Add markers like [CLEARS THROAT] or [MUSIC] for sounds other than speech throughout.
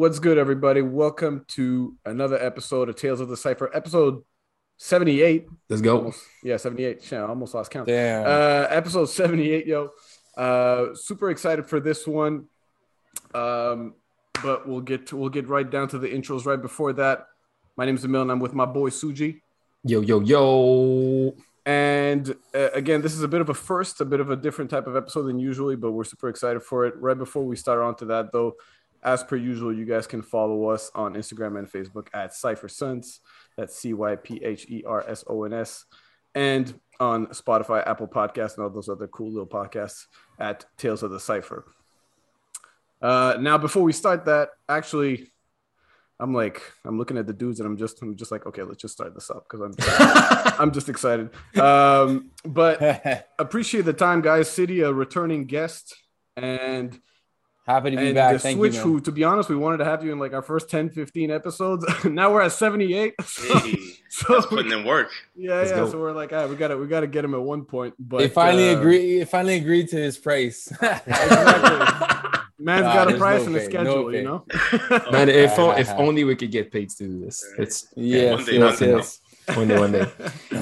What's good, everybody? Welcome to another episode of Tales of the Cipher, episode 78. Let's go. Almost, yeah, 78. Shit, I almost lost count. Damn. Uh, episode 78, yo. Uh, super excited for this one. Um, but we'll get to, we'll get right down to the intros right before that. My name is Emil, and I'm with my boy Suji. Yo, yo, yo. And uh, again, this is a bit of a first, a bit of a different type of episode than usually, but we're super excited for it. Right before we start on to that, though, as per usual, you guys can follow us on Instagram and Facebook at Cypher Sons. That's C Y P H E R S O N S. And on Spotify, Apple Podcasts, and all those other cool little podcasts at Tales of the Cipher. Uh, now, before we start that, actually, I'm like, I'm looking at the dudes and I'm just, I'm just like, okay, let's just start this up because I'm, [LAUGHS] I'm just excited. Um, but [LAUGHS] appreciate the time, guys. City, a returning guest, and Happy to be and back. the Thank Switch, you. man. who, to be honest, we wanted to have you in like our first 10, 15 episodes. [LAUGHS] now we're at 78. [LAUGHS] So, Hey, so that's putting in work. yeah, Let's yeah. go. So we're like, ah, we gotta, we gotta get him at one point. But They finally uh, agree. They finally agreed to his price. [LAUGHS] Exactly. Man's Nah, got a price no and a schedule, no you know. Man, if, o- if only we could get paid to do this. It's yeah, one day, yes, one day. yes. one day, one day.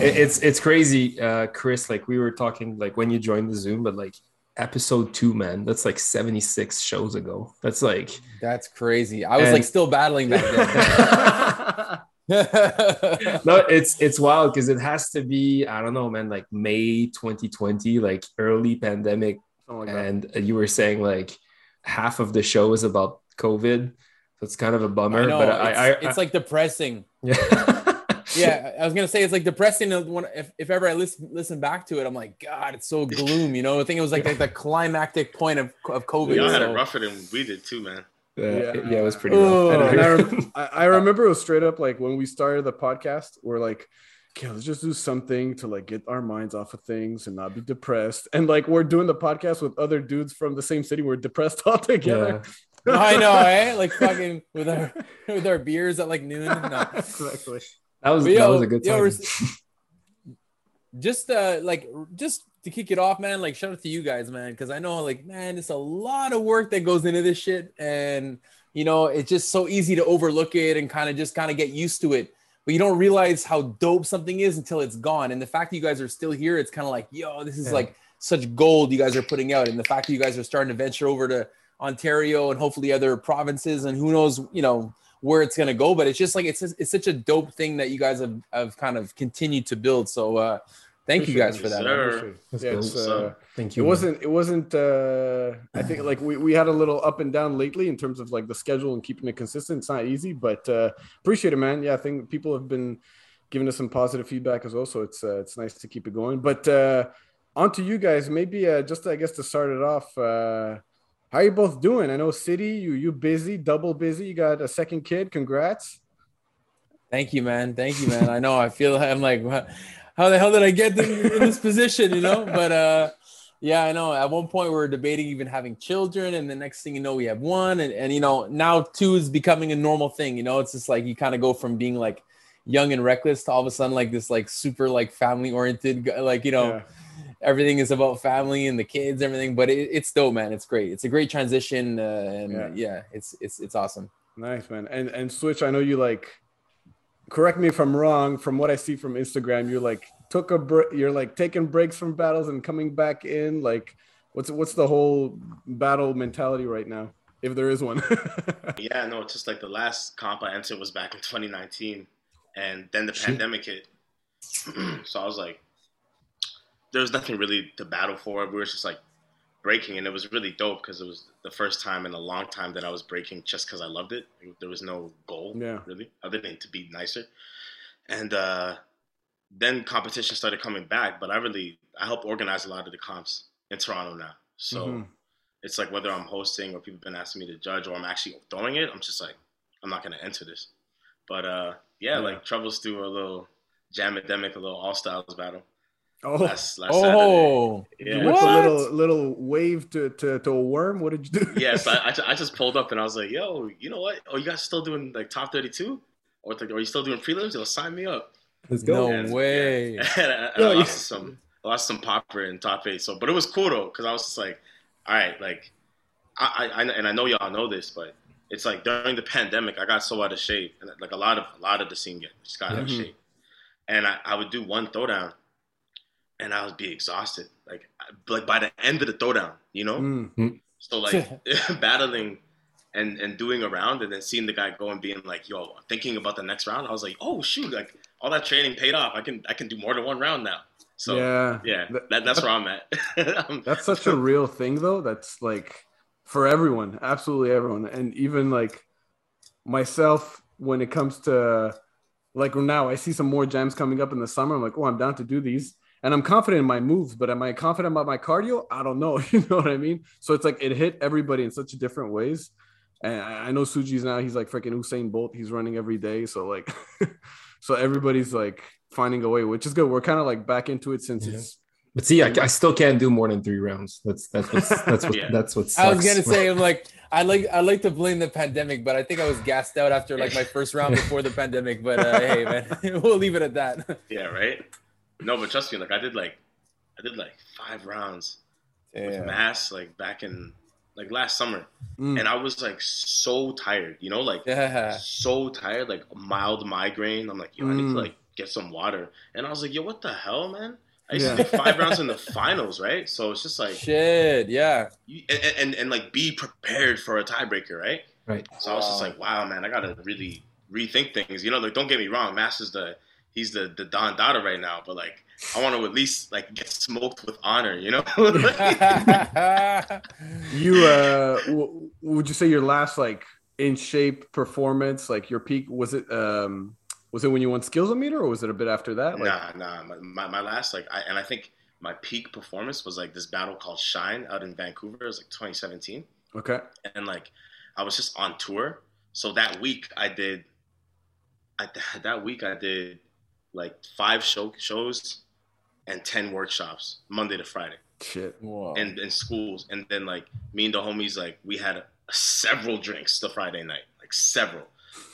It- it's it's crazy, uh, Chris. Like we were talking, like when you joined the Zoom, but like episode two, man, that's like seventy six shows ago. That's like That's crazy. I was And- like still battling back then. [LAUGHS] no, it's it's wild because it has to be I don't know, man, like May twenty twenty, like early pandemic, oh Something like that. and you were saying like half of the show is about COVID. So it's kind of a bummer, I know. but it's, I, I, it's like depressing. yeah. [LAUGHS] Yeah, [LAUGHS] I was gonna say it's like depressing. uh, When if, if ever I listen listen back to it, I'm like, God, it's so gloom. You know, I think it was like the, the climactic point of of COVID. Y'all had so- it rougher than we did too, man. Yeah, Yeah. yeah, it was pretty Oh. rough. And I, rem- I, I remember it was straight up like when we started the podcast, we're like, okay, let's just do something to like get our minds off of things and not be depressed. And like we're doing the podcast with other dudes from the same city. We're depressed [LAUGHS] all together. I know, eh? Like fucking with our [LAUGHS] with our beers at like noon. No. exactly. That was But that yo, was a good yo, time. res- [LAUGHS] just uh like just to kick it off man like shout out to you guys man because i know like man it's a lot of work that goes into this shit and you know it's just so easy to overlook it and kind of just kind of get used to it but you don't realize how dope something is until it's gone and the fact that you guys are still here it's kind of like yo this is Yeah. like such gold you guys are putting out and the fact that you guys are starting to venture over to ontario and hopefully other provinces and who knows you know where it's gonna go. But it's just like it's it's such a dope thing that you guys have, have kind of continued to build. So uh thank you guys for that. man. Sir. Yeah, go. it's, uh, Thank it you. man. wasn't it wasn't uh i think like we, we had a little up and down lately in terms of like the schedule and keeping it consistent it's not easy but uh appreciate it man yeah i think people have been giving us some positive feedback as well so it's uh, it's nice to keep it going but uh on to you guys maybe uh just i guess to start it off uh how are you both doing i know city you you busy double busy you got a second kid congrats Thank you, man. Thank you, man. I know I feel I'm like how the hell did I get in, in this position, you know? But uh yeah, I know. At one point we were debating even having children, and the next thing you know, we have one, and, and you know, now two is becoming a normal thing. You know, it's just like you kind of go from being like young and reckless to all of a sudden like this like super like family oriented like you know Yeah. Everything is about family and the kids, everything. But it, it's dope, man. It's great. It's a great transition, uh, and Yeah. yeah. it's it's it's awesome. Nice man. And and Switch, I know you like correct me if I'm wrong, from what I see from Instagram, you like took a break you're like taking breaks from battles and coming back in. Like what's what's the whole battle mentality right now? If there is one. [LAUGHS] Yeah, no, it's just like the last comp I entered was back in 2019, and then the Shit. pandemic hit. [CLEARS THROAT] so I was like, there was nothing really to battle for. We were just like breaking, and it was really dope because it was the first time in a long time that I was breaking just because I loved it. There was no goal, Yeah. really, other than to be nicer. And uh, then competition started coming back, but I really I help organize a lot of the comps in Toronto now. So Mhm. it's like whether I'm hosting or people have been asking me to judge or I'm actually throwing it, I'm just like, I'm not gonna enter this. But uh yeah, Yeah. like Troubles threw a little jam a little all styles battle oh, last last Saturday. Oh, you Yeah. whipped a little little wave to, to, to a worm. What did you do? Yes, I, I, [LAUGHS] I just pulled up and I was like, yo, you know what? Oh, you guys still doing like top 32? Or like, are you still doing prelims? Yo, sign me up. Let's no go. And- way. [LAUGHS] And I, and I lost to some, I lost some popper in top eight. So, but it was cool though, because I was just like, all right, like, I, I, I and I know y'all know this, but it's like during the pandemic, I got so out of shape, and like a lot of a lot of the scene get just got out of Mhm. shape, and I, I would do one throwdown, and I would be exhausted, like like by the end of the throwdown, you know. Mm. So like [LAUGHS] [LAUGHS] battling and and doing a round and then seeing the guy go and being like, yo, thinking about the next round, I was like, oh shoot, like all that training paid off. I can I can do more than one round now. So yeah, yeah, That- that, that's where I'm at. [LAUGHS] I'm- That's such a real thing, though. That's like for everyone, absolutely everyone, and even like myself when it comes to like now, I see some more jams coming up in the summer. I'm like, oh, I'm down to do these, and I'm confident in my moves. But am I confident about my cardio? I don't know. [LAUGHS] You know what I mean? So it's like it hit everybody in such different ways. And I I know Suji's now. He's like freaking Usain Bolt. He's running every day. So like, [LAUGHS] so everybody's like finding a way, which is good. We're kind of like back into it since Yeah. it's But see, I, I still can't do more than three rounds. That's that's what's, [LAUGHS] that's what Yeah. that's what. I was gonna say, I'm like, I like, I like to blame the pandemic, but I think I was gassed out after like my first round before the pandemic. But uh, hey, man, we'll leave it at that. yeah, right. No, but trust me, like I did like I did like five rounds with mass like back in like last summer, Mm. and I was like so tired, you know, like Yeah. so tired, like mild migraine. I'm like, yo, I need Mm. to like get some water. And I was like, yo, what the hell, man? I used Yeah. to do five [LAUGHS] rounds in the finals, right? So it's just like, Shit. Yeah. you, and, and and like be prepared for a tiebreaker, right? Right. So I was just like, wow, man, I gotta really rethink things. You know, like don't get me wrong, Mass is the he's the the Don Dada right now, but like I want to at least like get smoked with honor, you know? [LAUGHS] You uh, w- would you say your last like in shape performance, like your peak, was it um, was it when you won skills meter, or was it a bit after that? Like, nah, nah. My, my, my last like, I, and I think my peak performance was like this battle called Shine out in Vancouver. It was like 2017. okay, and like I was just on tour. So that week I did, I [LAUGHS] that week I did like five show shows and ten workshops Monday to Friday shit. And in schools. And then like me and the homies like we had several drinks the Friday night, like several.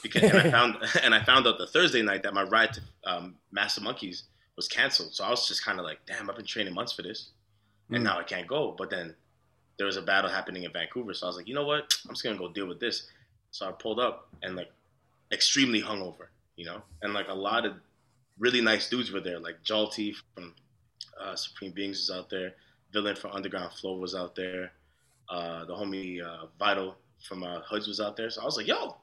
Because and I [LAUGHS] found [LAUGHS] and I found out the Thursday night that my ride to um, Massive Monkees was canceled. So I was just kind of like, damn, I've been training months for this, and Mm. now I can't go. But then there was a battle happening in Vancouver, so I was like, you know what? I'm just gonna go deal with this. So I pulled up and like extremely hungover, you know, and like a lot of really nice dudes were there, like Jalti from uh, Supreme Beings was out there, Villain from Underground Flow was out there, uh, the homie uh, Vital from uh, Hoods was out there. So I was like, yo,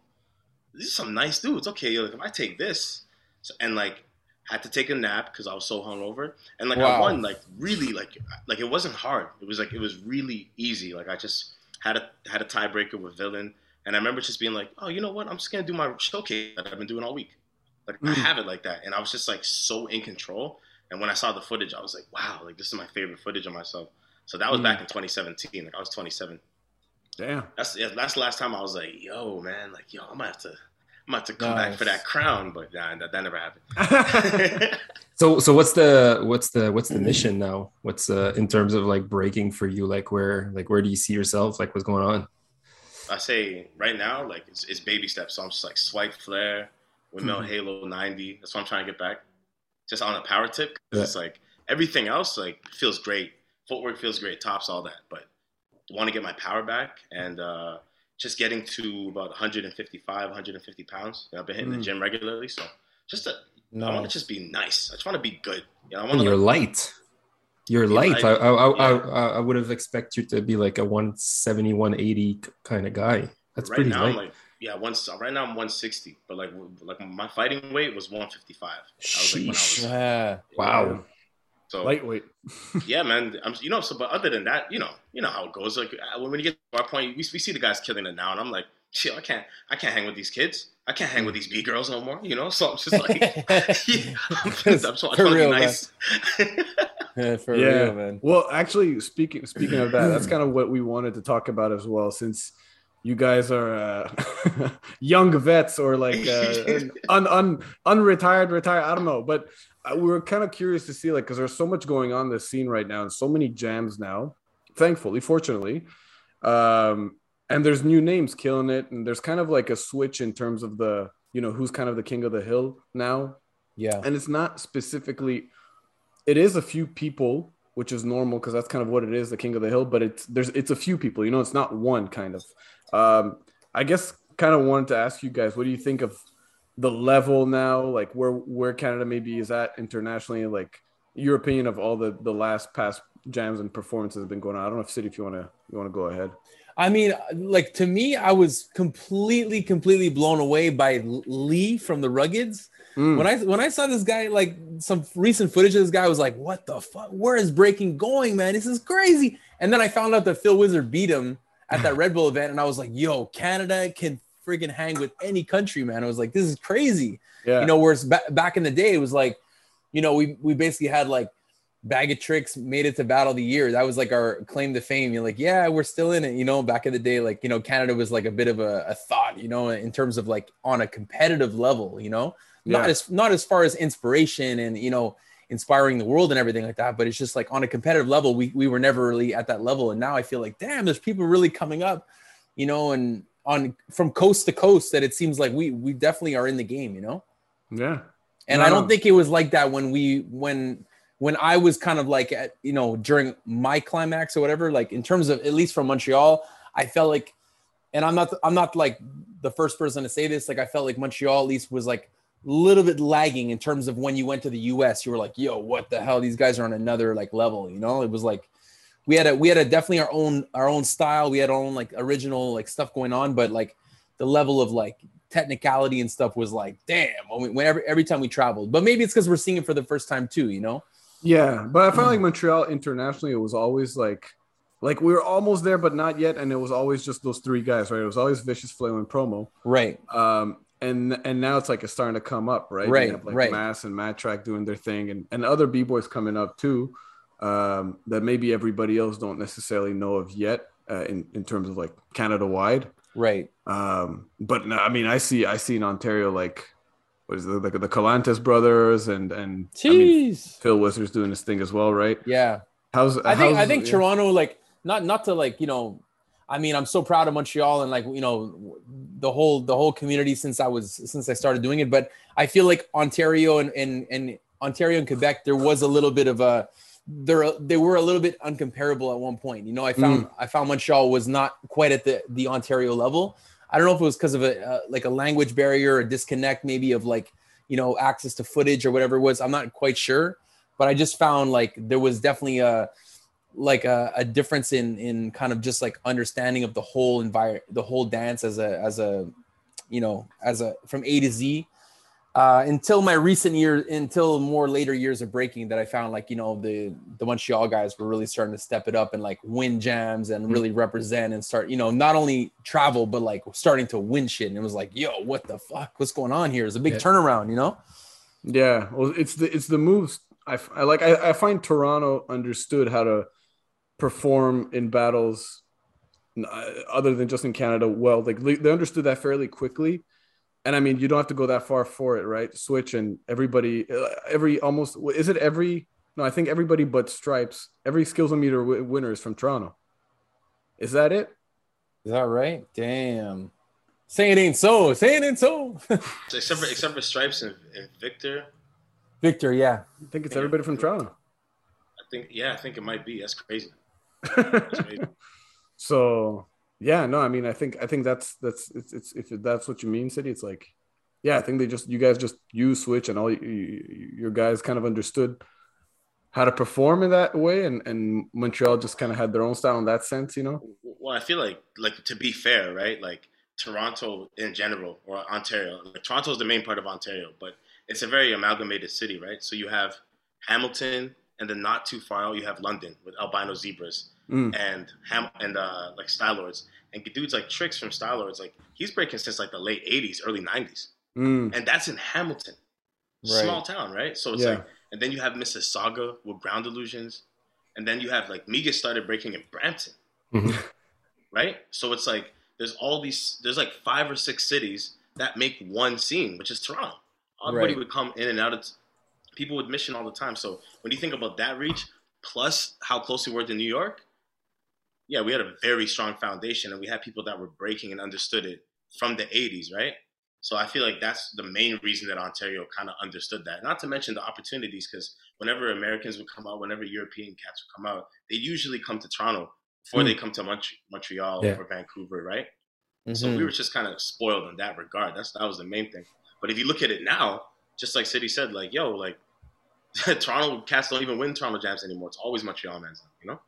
these are some nice dudes. Okay, like if I take this, so, and like had to take a nap because I was so hungover, and like I won like really like like it wasn't hard. It was like it was really easy. Like I just had a had a tiebreaker with Villain, and I remember just being like, oh, you know what? I'm just gonna do my showcase that I've been doing all week. Like I Mm. have it like that, and I was just like so in control. And when I saw the footage, I was like, wow, like this is my favorite footage of myself. So that was Mm. back in 2017. Like I was 27. Damn. That's yeah, that's the last time I was like, yo, man, like yo, I'm gonna have to, I'm gonna have to come back for that crown. But nah, that, that never happened. [LAUGHS] [LAUGHS] So so what's the what's the what's the mission now? What's uh in terms of like breaking for you? Like where like where do you see yourself? Like what's going on? I say right now, like it's, it's baby steps. So I'm just like swipe flare, windmill Mhm. halo 90. That's what I'm trying to get back. Just on a power tip. Yeah. It's like everything else like feels great. Footwork feels great, tops, all that. But want to get my power back and uh, just getting to about 155, 150 pounds. You know, I've been hitting Mm. the gym regularly, so just to, I want to just be nice. I just want to be good. You know, I want to you're like, light. You're light. I, I, Yeah. I, I would have expected you to be like a 170, 180 kind of guy. That's right pretty now. light. I'm like yeah, once right now I'm 160, but like like my fighting weight was 155. I was like when I Sheesh. was Yeah. wow. so Lightweight. [LAUGHS] yeah, man. I'm, you know, so but other than that, you know, you know how it goes. Like uh, when you get to our point, we, we see the guys killing it now, and I'm like, shit, I can't, I can't hang with these kids. I can't hang with these b girls no more. You know, so I'm just like, [LAUGHS] [LAUGHS] yeah, I'm, just, I'm, so, I'm For trying to be real, nice. Yeah, for Yeah. real, man. Well, actually, speaking speaking of that, that's kind of what we wanted to talk about as well, since you guys are uh, [LAUGHS] young vets or like uh, [LAUGHS] un, un, unretired, retired. I don't know, but uh, we were kind of curious to see like because there's so much going on in this scene right now, and so many jams now. Thankfully, fortunately, um, and there's new names killing it, and there's kind of like a switch in terms of the you know who's kind of the king of the hill now Yeah. and it's not specifically it is a few people which is normal because that's kind of what it is the king of the hill but it's there's it's a few people you know it's not one kind of um i guess kind of wanted to ask you guys, what do you think of the level now, like where where Canada maybe is at internationally, like your opinion of all the the last past jams and performances have been going on. I don't know if City, if you want to you want to go ahead. I mean, like to me, I was completely, completely blown away by Lee from the Ruggeds. Mm. When I when I saw this guy, like some recent footage of this guy, I was like, "What the fuck? Where is breaking going, man? This is crazy." And then I found out that Phil Wizard beat him at that Red Bull event, and I was like, "Yo, Canada can freaking hang with any country, man." I was like, "This is crazy." Yeah. You know, whereas ba- back in the day, it was like, you know, we we basically had like bag of tricks made it to battle of the year. That was like our claim to fame. You're like, yeah, we're still in it. You know, back in the day, like, you know, Canada was like a bit of a, a thought, you know, in terms of like on a competitive level, you know, yeah. not as, not as far as inspiration and, you know, inspiring the world and everything like that. But it's just like on a competitive level, we, we were never really at that level. And now I feel like, damn, there's people really coming up, you know, and on from coast to coast that it seems like we, we definitely are in the game, you know? Yeah. And no, I don't think it was like that when we, when, when I was kind of like at, you know, during my climax or whatever, like in terms of at least from Montreal, I felt like, and I'm not, I'm not like the first person to say this. Like I felt like Montreal at least was like little bit lagging in terms of when you went to the US, you were like, yo, what the hell? These guys are on another like level, you know? It was like, we had a, we had a definitely our own, our own style. We had our own like original like stuff going on, but like the level of like technicality and stuff was like, damn, whenever, every time we traveled, but maybe it's because we're seeing it for the first time too, you know? Yeah, but I felt like Montreal internationally, it was always like, like we were almost there, but not yet, and it was always just those three guys, right? It was always Vicious Flair and Promo, right? Um, and and now it's like it's starting to come up, right? Right, you have like right. Mass and Matt Track doing their thing, and and other b boys coming up too, um, that maybe everybody else don't necessarily know of yet, uh, in in terms of like Canada wide, right? Um, but no, I mean, I see I see in Ontario like what is it, like the Calantes brothers and and I mean, Phil Wizard's doing his thing as well, right? Yeah. How's I think how's, I think yeah. Toronto like not not to like you know I mean I'm so proud of Montreal and like you know the whole the whole community since I was since I started doing it, but I feel like Ontario and and, and Ontario and Quebec there was a little bit of a they're they were a little bit uncomparable at one point. You know, I found mm. I found Montreal was not quite at the the Ontario level. I don't know if it was because of a uh, like a language barrier or disconnect, maybe of like you know access to footage or whatever it was. I'm not quite sure, but I just found like there was definitely a like a, a difference in in kind of just like understanding of the whole environment, the whole dance as a as a you know as a from A to Z uh, until my recent years, until more later years of breaking, that I found like you know the the Montreal guys were really starting to step it up and like win jams and mm-hmm. really represent and start you know not only travel but like starting to win shit. And it was like, yo, what the fuck? What's going on here? It's a big yeah. turnaround, you know? Yeah, well, it's the it's the moves. I, I like. I, I find Toronto understood how to perform in battles uh, other than just in Canada well. Like they understood that fairly quickly and I mean, you don't have to go that far for it, right? Switch and everybody, uh, every almost is it every? No, I think everybody but Stripes, every skills meter w- winner is from Toronto. Is that it? Is that right? Damn. Say it ain't so. Say it ain't so. [LAUGHS] except for except for Stripes and, and, Victor. Victor, yeah. I think it's everybody from Toronto. I think yeah, I think it might be. That's crazy. [LAUGHS] So yeah, no, I mean, I think I think that's that's it's, it's if that's what you mean, City. It's like, yeah, I think they just you guys just use Switch and all you, you, your guys kind of understood how to perform in that way, and and Montreal just kind of had their own style in that sense, you know. Well, I feel like like to be fair, right? Like Toronto in general or Ontario. Like, Toronto is the main part of Ontario, but it's a very amalgamated city, right? So you have Hamilton, and then not too far out you have London with albino zebras mm. and Ham and uh, like Style Lords and dudes like Tricks from Style Lords, like he's breaking since like the late '80s, early '90s, mm. and that's in Hamilton, right. small town, right? So it's yeah. like, and then you have Mississauga with Ground Illusions, and then you have like Migas started breaking in Brampton, mm-hmm. [LAUGHS] right? So it's like there's all these, there's like five or six cities that make one scene, which is Toronto. Everybody right. would come in and out of people would mission all the time. So when you think about that reach, plus how close we were to New York, yeah, we had a very strong foundation and we had people that were breaking and understood it from the 80s, right? So I feel like that's the main reason that Ontario kind of understood that. Not to mention the opportunities, because whenever Americans would come out, whenever European cats would come out, they usually come to Toronto before mm. they come to Mont- Montreal yeah. or Vancouver, right? So we were just kind of spoiled in that regard. That's that was the main thing. But if you look at it now, just like City said, like yo, like [LAUGHS] Toronto cats don't even win Toronto jams anymore. It's always Montreal man's, you know.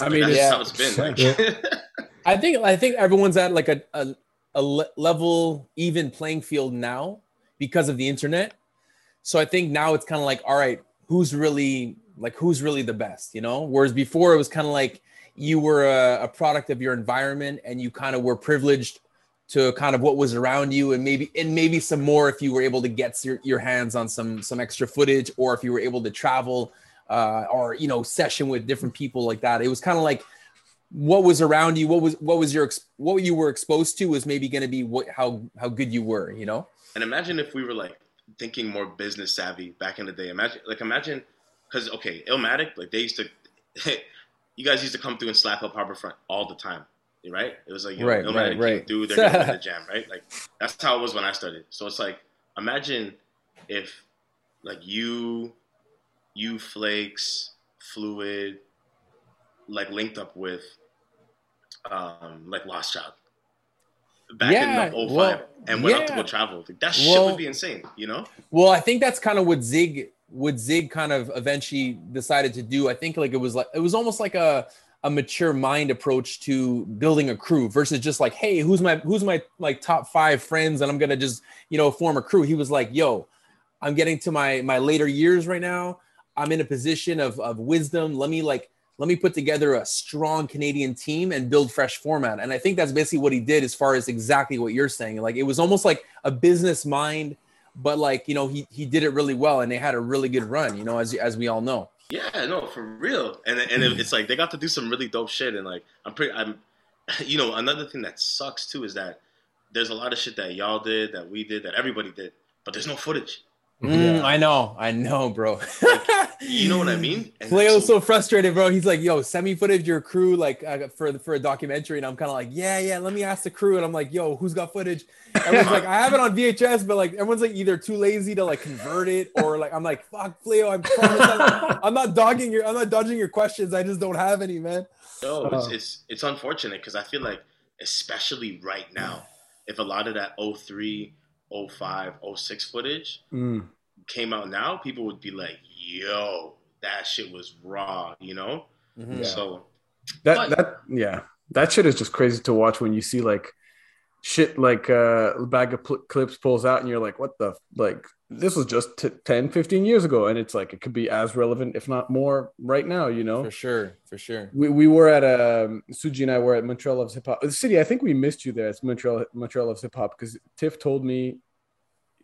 I mean, that's yeah. how it's been. Like, [LAUGHS] I think I think everyone's at like a a, a level even playing field now because of the internet. So I think now it's kind of like, all right, who's really like who's really the best, you know? Whereas before it was kind of like you were a, a product of your environment and you kind of were privileged to kind of what was around you and maybe and maybe some more if you were able to get your, your hands on some some extra footage or if you were able to travel uh, or you know session with different people like that. It was kind of like what was around you what was what was your what you were exposed to was maybe going to be what how how good you were you know and imagine if we were like thinking more business savvy back in the day. Imagine, like, imagine, because okay, Illmatic, like they used to, [LAUGHS] you guys used to come through and slap up Harbourfront all the time, right? It was like, yo, Right, Illmatic right, came right. through, they're gonna win the [LAUGHS] jam, right? Like that's how it was when I started. So it's like, imagine if like you, you flakes, fluid, like linked up with, um, like Lost Child. Back Yeah, in the 05 well, and went up to go travel. Like, that shit Well- would be insane, you know? well i think that's kind of what zig what zig kind of eventually decided to do i think like it was like it was almost like a a mature mind approach to building a crew versus just like hey who's my who's my like top five friends and i'm gonna just you know form a crew? He was like yo i'm getting to my my later years right now. I'm in a position of of wisdom. Let me like let me put together a strong canadian team and build fresh format. And i think that's basically what he did as far as exactly what you're saying. Like it was almost like a business mind but like you know he he did it really well and they had a really good run you know as as we all know Yeah, no, for real. And and it- it's like they got to do some really dope shit. And like I'm pretty, I'm, [LAUGHS] you know, another thing that sucks too is that there's a lot of shit that y'all did, that we did, that everybody did, but there's no footage. Mm, i know i know bro [LAUGHS] You know what I mean? And Cleo's so- so frustrated, bro. He's like, "Yo, send me footage of your crew, like uh, for for a documentary." And I'm kind of like, "Yeah, yeah, let me ask the crew." And I'm like, "Yo, who's got footage?" Everyone's like, "I have it on VHS," but like everyone's like either too lazy to like convert it, or like I'm like, "Fuck, Cleo, I'm I'm, [LAUGHS] I'm not dogging your, I'm not dodging your questions. I just don't have any, man." No, it's Uh. it's, it's unfortunate because I feel like, especially right now, if a lot of that 03, 05, 06 footage Mm. came out now, people would be like, "Yo, that shit was raw," you know. Mhm. So That But- that yeah, that shit is just crazy to watch when you see like shit like uh, a bag of pl- clips pulls out and you're like, what the f-? like this was just t- 10, 15 years ago, and it's like it could be as relevant, if not more, right now. You know, For sure, for sure. we, we were at um Suji and I were at Montreal Loves Hip Hop. The city, I think we missed you there. It's Montreal Montreal Loves Hip Hop because Tiff told me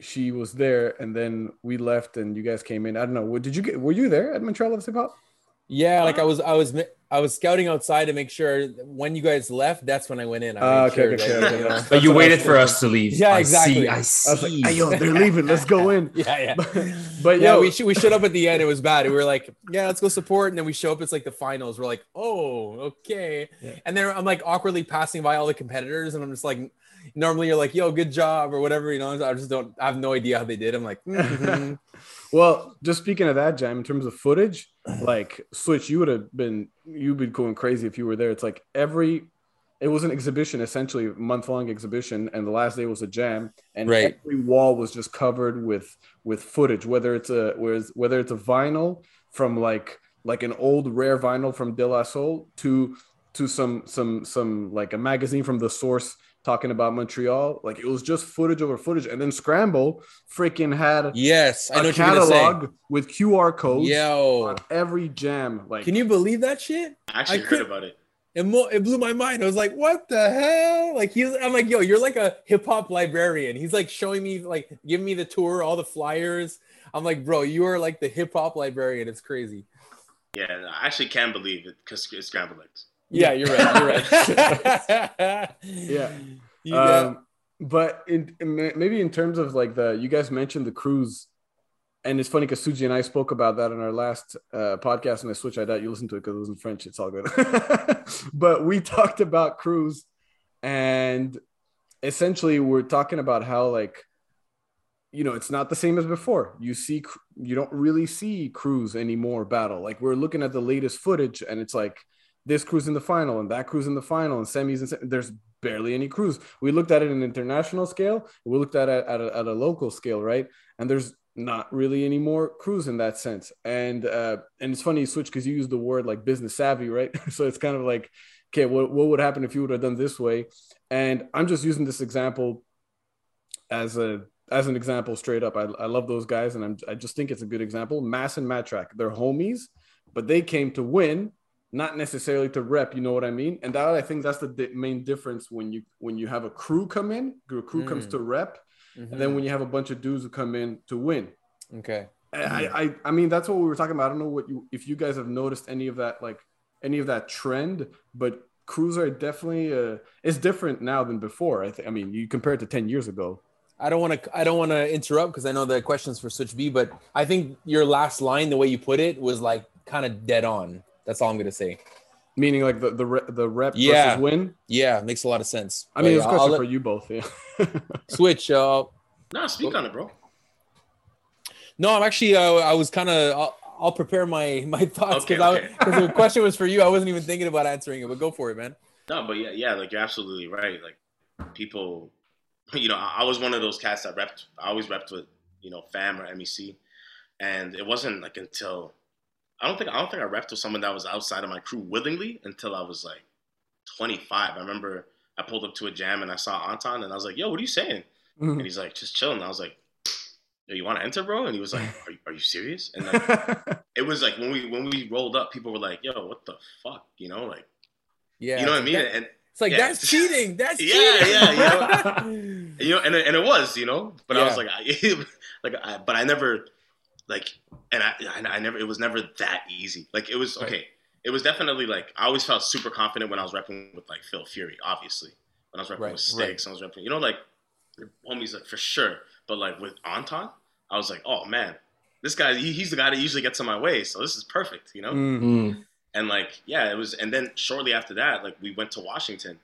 she was there, and then we left, and you guys came in. I don't know. What did you get? Were you there at Montreal Loves Hip Hop? Yeah, like I was, I was, I was scouting outside to make sure that when you guys left, that's when I went in. I made okay, sure okay, that, okay, you know. But you That's what I waited for us to leave. Yeah, I exactly. See, I I see. was like, hey, yo, they're leaving. Let's go in. [LAUGHS] Yeah, yeah. But, [LAUGHS] but yeah, yo, we sh- we showed up at the end. It was bad. We were like, yeah, let's go support, and then we show up. It's like the finals. We're like, oh, okay. Yeah. And then I'm like awkwardly passing by all the competitors, and I'm just like, normally you're like, yo, good job or whatever, you know. I just don't. I have no idea how they did. I'm like, [LAUGHS] mhm. Well, just speaking of that, Jam, in terms of footage, [CLEARS THROAT] like Switch, you would have been you'd be going crazy if you were there. It's like every it was an exhibition, essentially a month long exhibition, and the last day was a jam, and Right. every wall was just covered with with footage, whether it's a whereas whether it's a vinyl from like like an old rare vinyl from De La Soul to to some some some like a magazine from the source talking about Montreal. Like it was just footage over footage, and then Scramble freaking had yes, I know a what you're gonna say. catalog with QR codes Yo, on every jam. Like, can you believe that shit? I actually I heard could- about it. It, mo- it blew my mind. I was like, what the hell? Like he's I'm like, yo, you're like a hip hop librarian. He's like showing me like giving me the tour, all the flyers. I'm like, bro, you are like the hip hop librarian. It's crazy. Yeah, I actually can't believe it because it's scrambled eggs. Yeah, you're right. You're right. [LAUGHS] Yeah. [LAUGHS] You um, but in, in maybe in terms of like the you guys mentioned the cruise, and it's funny because Suji and I spoke about that in our last uh, podcast, and I switched. I doubt you listened to it because it was in French. It's all good. [LAUGHS] but we talked about cruise, and essentially we're talking about how like you know it's not the same as before you see you don't really see crews anymore battle like we're looking at the latest footage and it's like this crew's in the final and that crew's in the final and semis and se- there's barely any crews. We looked at it in an international scale. We looked at it at a, at a local scale, right? And there's not really any more crews in that sense. And uh, and it's funny you switch because you use the word like business savvy, right? [LAUGHS] so it's kind of like, okay, what, what would happen if you would have done this way? And I'm just using this example as a as an example straight up. I, I love those guys, and I'm, I just think it's a good example. Mass and Matrack, they're homies, but they came to win, not necessarily to rep. You know what I mean? And that I think that's the di- main difference when you when you have a crew come in, a crew mm. comes to rep, mm-hmm. and then when you have a bunch of dudes who come in to win. Okay. I, I I mean that's what we were talking about. I don't know what you if you guys have noticed any of that like any of that trend, but crews are definitely uh, it's different now than before. I think. I mean, you compare it to ten years ago. I don't want to I don't want to interrupt because I know the questions for Switch B, but I think your last line, the way you put it, was like kind of dead on. That's all I'm gonna say. Meaning like the the the rep yeah. versus win. Yeah, makes a lot of sense. I mean, it's a question let... for you both. Yeah. [LAUGHS] Switch. Uh, no, speak on it, bro. No, I'm actually. Uh, I was kind of. I'll, I'll, prepare my my thoughts because okay, okay. the [LAUGHS] question was for you. I wasn't even thinking about answering it, but go for it, man. No, but yeah, yeah, like you're absolutely right. Like people [LAUGHS] you know, I, was one of those cats that repped. I always repped with you know FAM or MEC, and it wasn't like until I don't think I don't think I repped with someone that was outside of my crew willingly until I was like 25. I remember I pulled up to a jam and I saw Anton and I was like, "Yo, what are you saying?" Mm-hmm. And he's like, "Just chilling." I was like, Yo, you want to enter, bro? And he was like, [LAUGHS] "Are you, are you serious?" And like, [LAUGHS] it was like when we when we rolled up, people were like, "Yo, what the fuck?" You know, like, yeah, you know what I mean? That, and it's like yeah. that's cheating. That's [LAUGHS] yeah, cheating. yeah, you know, you know, and and it was, you know, but yeah. I was like, I, like, I, but I never, like, and I, I never, it was never that easy. Like, it was okay. It was definitely like I always felt super confident when I was repping with like Phil Fury, obviously. When I was repping right, with Sticks, right. I was repping, you know, like homies, like for sure. But like with Anton, I was like, oh man, this guy, he, he's the guy that usually gets in my way, so this is perfect, you know. Mm-hmm and like yeah, it was. And then shortly after that, like we went to Washington,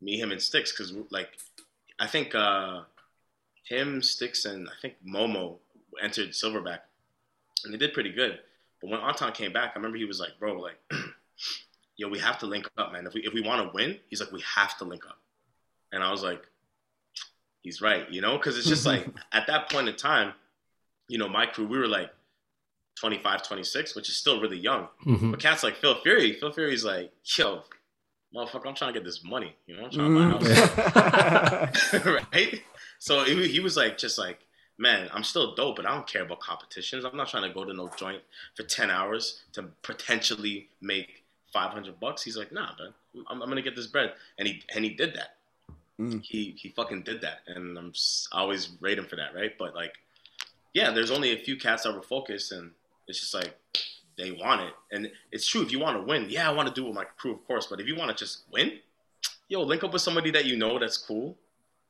me, him, and Sticks, because like I think uh him, Sticks, and I think Momo entered Silverback, and they did pretty good. But when Anton came back, I remember he was like, "Bro, like, [CLEARS THROAT] yo, we have to link up, man. If we if we want to win, he's like, we have to link up." And I was like, "He's right," you know, because it's just [LAUGHS] like at that point in time, you know, my crew, we were like 25, 26, which is still really young. Mm-hmm. But cats like Phil Fury, Phil Fury's like, yo, motherfucker, I'm trying to get this money. You know, I'm trying to buy mm-hmm. [LAUGHS] right? So he, he was like, just like, man, I'm still dope, but I don't care about competitions. I'm not trying to go to no joint for 10 hours to potentially make 500 bucks. He's like, nah, man, I'm, I'm gonna get this bread, and he and he did that. Mm. He he fucking did that, and I'm I always rate him for that, right? But like, yeah, there's only a few cats that were focused, and it's just like they want it, and it's true. If you want to win, yeah, I want to do it with my crew, of course. But if you want to just win, yo, link up with somebody that you know that's cool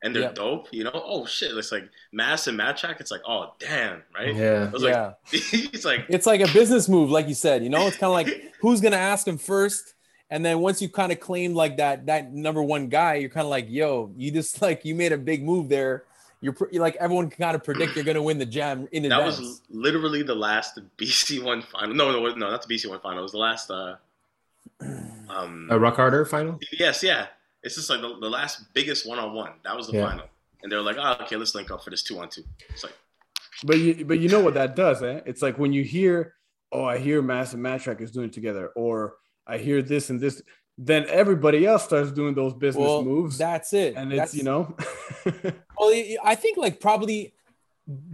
and they're yep. dope. You know, oh shit, it's like Mass and Track. It's like, oh damn, right? Yeah, yeah. [LAUGHS] Like, it's like it's like a business move, like you said. You know, it's kind of like [LAUGHS] who's gonna ask him first. And then once you kind of claim like that that number one guy, you're kind of like, yo, you just [LAUGHS] like you made a big move there you're, you're like everyone can kind of predict you're going to win the jam in that advance. That was literally the last BC one final. No, no, no, not the BC one final. It was the last. uh [CLEARS THROAT] um A Rock Harder final. Yes, yeah. It's just like the, the last biggest one on one. That was the yeah. final, and they're like, "Oh, okay, let's link up for this two on two. It's like, but you, but you know what that does, eh? It's like when you hear, "Oh, I hear Mass and Matrack is doing it together," or I hear this and this then everybody else starts doing those business well, moves. That's it. And it's, that's, you know. [LAUGHS] well, I think like probably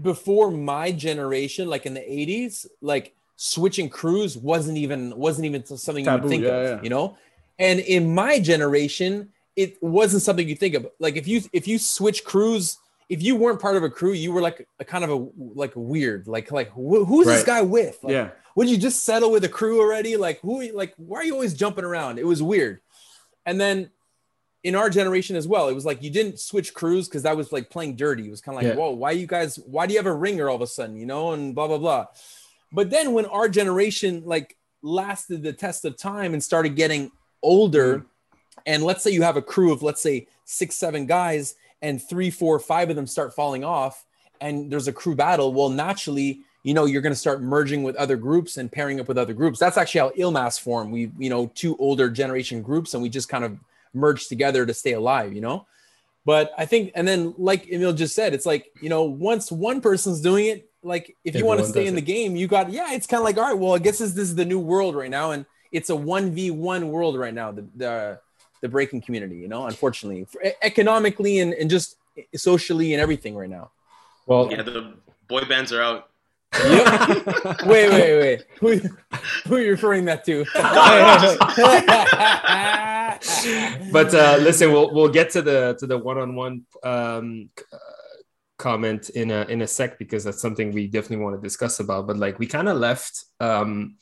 before my generation, like in the 80s, like switching crews wasn't even wasn't even something Taboo, you would think yeah, of, yeah. you know? And in my generation, it wasn't something you think of. Like if you if you switch crews, if you weren't part of a crew, you were like a kind of a like weird, like like who's right. this guy with? Like, yeah would you just settle with a crew already? Like who like why are you always jumping around? It was weird. And then in our generation as well, it was like you didn't switch crews because that was like playing dirty. It was kind of like, yeah. whoa, why you guys, why do you have a ringer all of a sudden, you know, and blah blah blah. But then when our generation like lasted the test of time and started getting older, mm-hmm. and let's say you have a crew of let's say six, seven guys, and three, four, five of them start falling off, and there's a crew battle. Well, naturally, you know, you're going to start merging with other groups and pairing up with other groups. That's actually how Ilmass form We, you know, two older generation groups, and we just kind of merge together to stay alive, you know. But I think, and then like Emil just said, it's like you know, once one person's doing it, like if you want to stay in it. the game, you got yeah. It's kind of like all right, well, I guess this, this is the new world right now, and it's a one v one world right now. The the the breaking community, you know, unfortunately, for, economically and, and just socially and everything right now. Well, Yeah, the boy bands are out. Yep. [LAUGHS] wait, wait, wait. Who, who are you referring that to? [LAUGHS] but uh, listen, we'll we'll get to the to the one on one um uh, comment in a in a sec because that's something we definitely want to discuss about. But like we kind of left um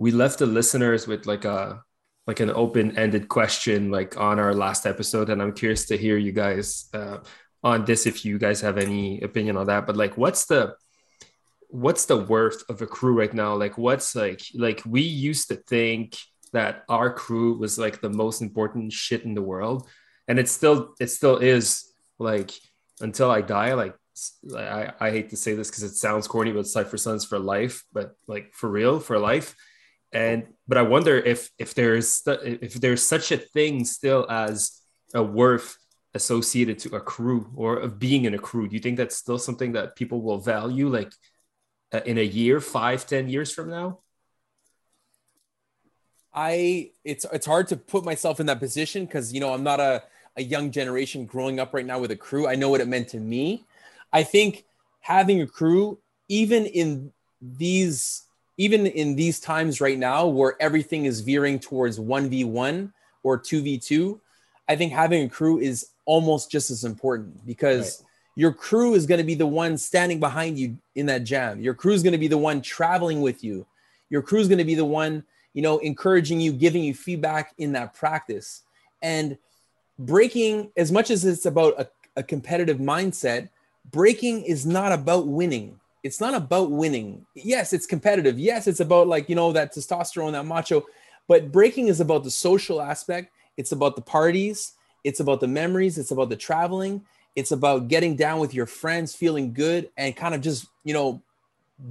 we left the listeners with like a like an open ended question like on our last episode, and I'm curious to hear you guys uh, on this if you guys have any opinion on that. But like, what's the what's the worth of a crew right now like what's like like we used to think that our crew was like the most important shit in the world and it still it still is like until i die like i, I hate to say this because it sounds corny but cypher sons for life but like for real for life and but i wonder if if there's if there's such a thing still as a worth associated to a crew or of being in a crew do you think that's still something that people will value like uh, in a year five ten years from now I it's it's hard to put myself in that position because you know I'm not a, a young generation growing up right now with a crew. I know what it meant to me. I think having a crew, even in these even in these times right now where everything is veering towards 1v1 or 2v2, I think having a crew is almost just as important because your crew is going to be the one standing behind you in that jam. Your crew is going to be the one traveling with you. Your crew is going to be the one you know, encouraging you, giving you feedback in that practice. And breaking, as much as it's about a, a competitive mindset, breaking is not about winning. It's not about winning. Yes, it's competitive. Yes, it's about like, you know, that testosterone, that macho, but breaking is about the social aspect. It's about the parties. It's about the memories. It's about the traveling. It's about getting down with your friends, feeling good, and kind of just, you know,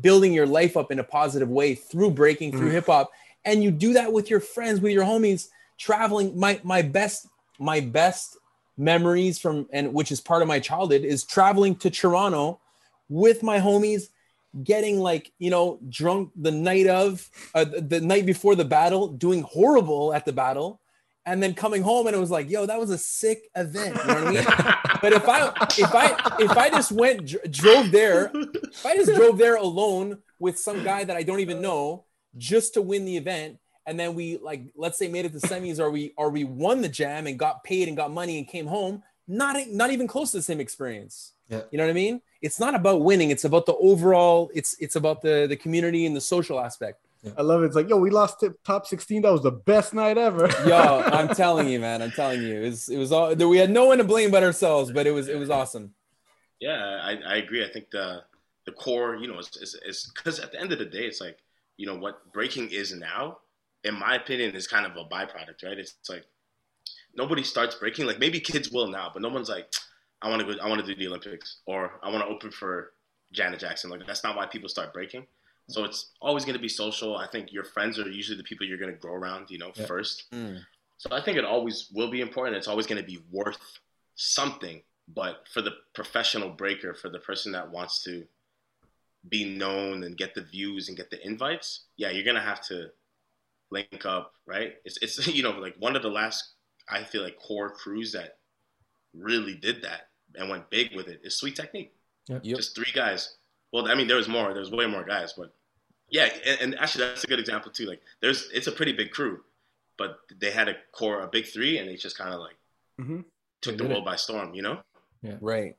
building your life up in a positive way through breaking, through mm. hip hop and you do that with your friends with your homies traveling my my best my best memories from and which is part of my childhood is traveling to toronto with my homies getting like you know drunk the night of uh, the night before the battle doing horrible at the battle and then coming home and it was like yo that was a sick event you know what i mean? [LAUGHS] But if i if i if i just went dr- drove there if i just drove there alone with some guy that i don't even know just to win the event and then we like let's say made it to semis or we or we won the jam and got paid and got money and came home not not even close to the same experience Yeah. you know what i mean it's not about winning it's about the overall it's it's about the the community and the social aspect I love it. It's like, yo, we lost to top 16. That was the best night ever. [LAUGHS] yo i'm telling you man i'm telling you it was it was all we had no one to blame but ourselves but it was it was awesome Yeah, I, I agree. I think the the core, you know, is is because at the end of the day, it's like you know what breaking is now. In my opinion, is kind of a byproduct, right? It's, like nobody starts breaking. Like maybe kids will now, but no one's like, I want to go, I want to do the Olympics, or I want to open for Janet Jackson. Like that's not why people start breaking. So it's always going to be social. I think your friends are usually the people you're going to grow around, you know, Yeah. first. Mm. So I think it always will be important. It's always going to be worth something. But for the professional breaker, for the person that wants to be known and get the views and get the invites, yeah, you're gonna have to link up, right? It's it's [LAUGHS] you know like one of the last I feel like core crews that really did that and went big with it is Sweet Technique. Yep. Just three guys. Well, I mean, there was more. There's way more guys, but yeah, and, and actually that's a good example too. Like, there's it's a pretty big crew, but they had a core, a big three, and they just kind of like Mhm. took the did it. world by storm. You know? Yeah. right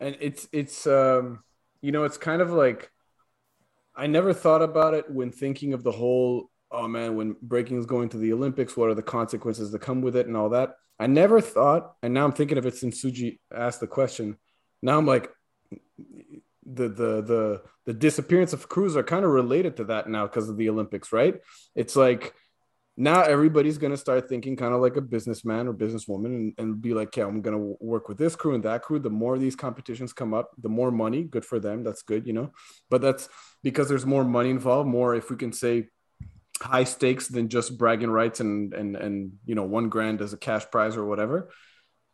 and it's it's um you know it's kind of like i never thought about it when thinking of the whole oh man when breaking is going to the olympics what are the consequences that come with it and all that i never thought and now i'm thinking of it since suji asked the question now i'm like the the the the disappearance of crews are kind of related to that now because of the olympics right it's like now everybody's to start thinking kind of like a businessman or businesswoman and, and be like, yeah, I'm to work with this crew and that crew. The more these competitions come up, the more money, good for them. That's good, you know, but that's because there's more money involved, more, if we can say, high stakes than just bragging rights and and and you know one grand as a cash prize or whatever.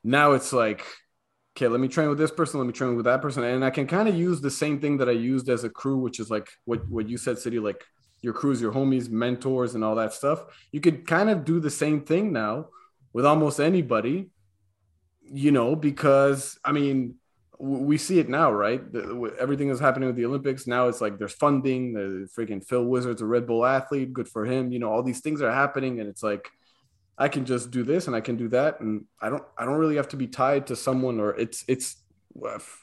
Now it's like, okay, let me train with this person, let me train with that person, and I can kind of use the same thing that I used as a crew, which is like what what you said, City, like your crews, your homies, mentors, and all that stuff. You could kind of do the same thing now with almost anybody, you know, because I mean, we see it now, right? everything is happening with the Olympics. Now it's like there's funding. The freaking Phil Wizard's a Red Bull athlete. Good for him. You know, all these things are happening, and it's like I can just do this and I can do that, and I don't I don't really have to be tied to someone or it's it's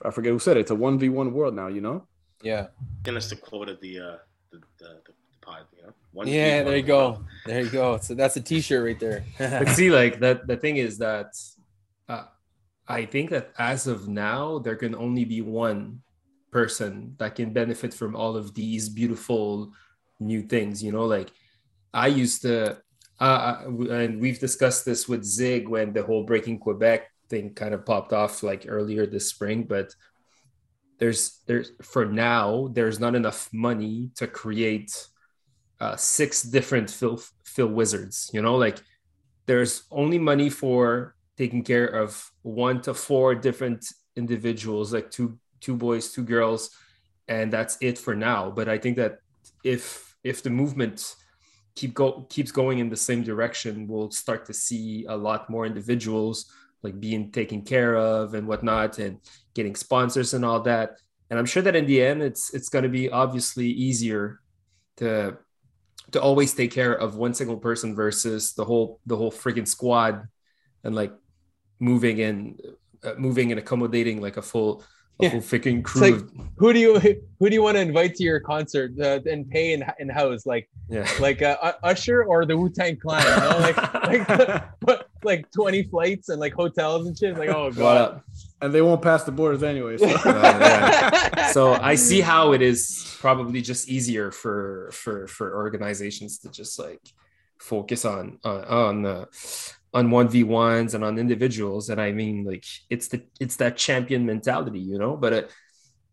I forget who said it. It's a one v one world now. You know. Yeah. And it's the quote of the uh the, the, the pod. You know. One yeah, there you go. There you go. So that's a T-shirt right there. but see, like that. The thing is that uh, I think that as of now, there can only be one person that can benefit from all of these beautiful new things. You know, like I used to, uh, uh and we've discussed this with Zig when the whole Breaking Quebec thing kind of popped off like earlier this spring, but there's there's for now there's not enough money to create uh, six different Phil Phil wizards. You know, like there's only money for taking care of one to four different individuals, like two two boys, two girls, and that's it for now. But I think that if if the movement keep go keeps going in the same direction, we'll start to see a lot more individuals like being taken care of and whatnot, and getting sponsors and all that. And I'm sure that in the end, it's it's going to be obviously easier to to always take care of one single person versus the whole the whole freaking squad and like moving and uh, moving and accommodating like a full a yeah. full freaking crew. Like, who do you who do you want to invite to your concert uh, and pay in, in house like yeah. [LAUGHS] like uh, Usher or the Wu Tang Clan? You know? like like [LAUGHS] like twenty flights and like hotels and shit. Like oh god. And they won't pass the borders anyway. So. [LAUGHS] uh, so I see how it is probably just easier for for for organizations to just like focus on on on uh, on 1v1s and on individuals and i mean like it's the it's that champion mentality you know but uh,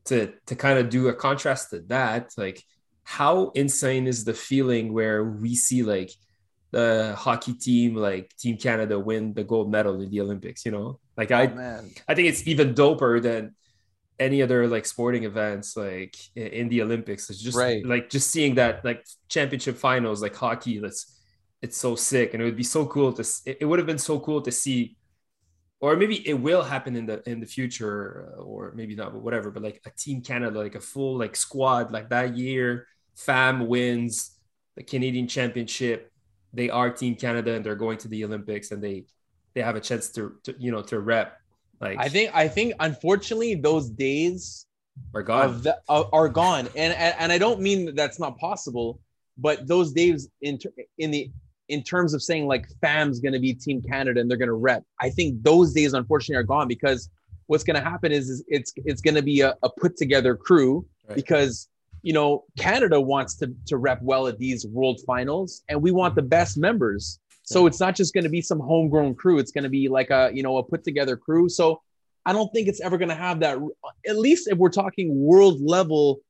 to to kind of do a contrast to that like how insane is the feeling where we see like the hockey team like team canada win the gold medal in the olympics you know like oh, i man. i think it's even doper than any other like sporting events like in the olympics it's just right. like just seeing that like championship finals like hockey that's it's so sick and it would be so cool to it would have been so cool to see or maybe it will happen in the in the future uh, or maybe not but whatever but like a team canada like a full like squad like that year fam wins the canadian championship they are team canada and they're going to the olympics and they they have a chance to, to you know to rep like i think i think unfortunately those days are gone. the, are gone. And, and and i don't mean that that's not possible but those days in in the in terms of saying like fam's going to be team canada and they're going to rep i think those days unfortunately are gone because what's going to happen is, is it's it's going to be a, a, put together crew right. because you know canada wants to to rep well at these world finals and we want the best members. So it's not just going to be some homegrown crew. It's going to be like a you know a put together crew. So i don't think it's ever going to have that at least if we're talking world level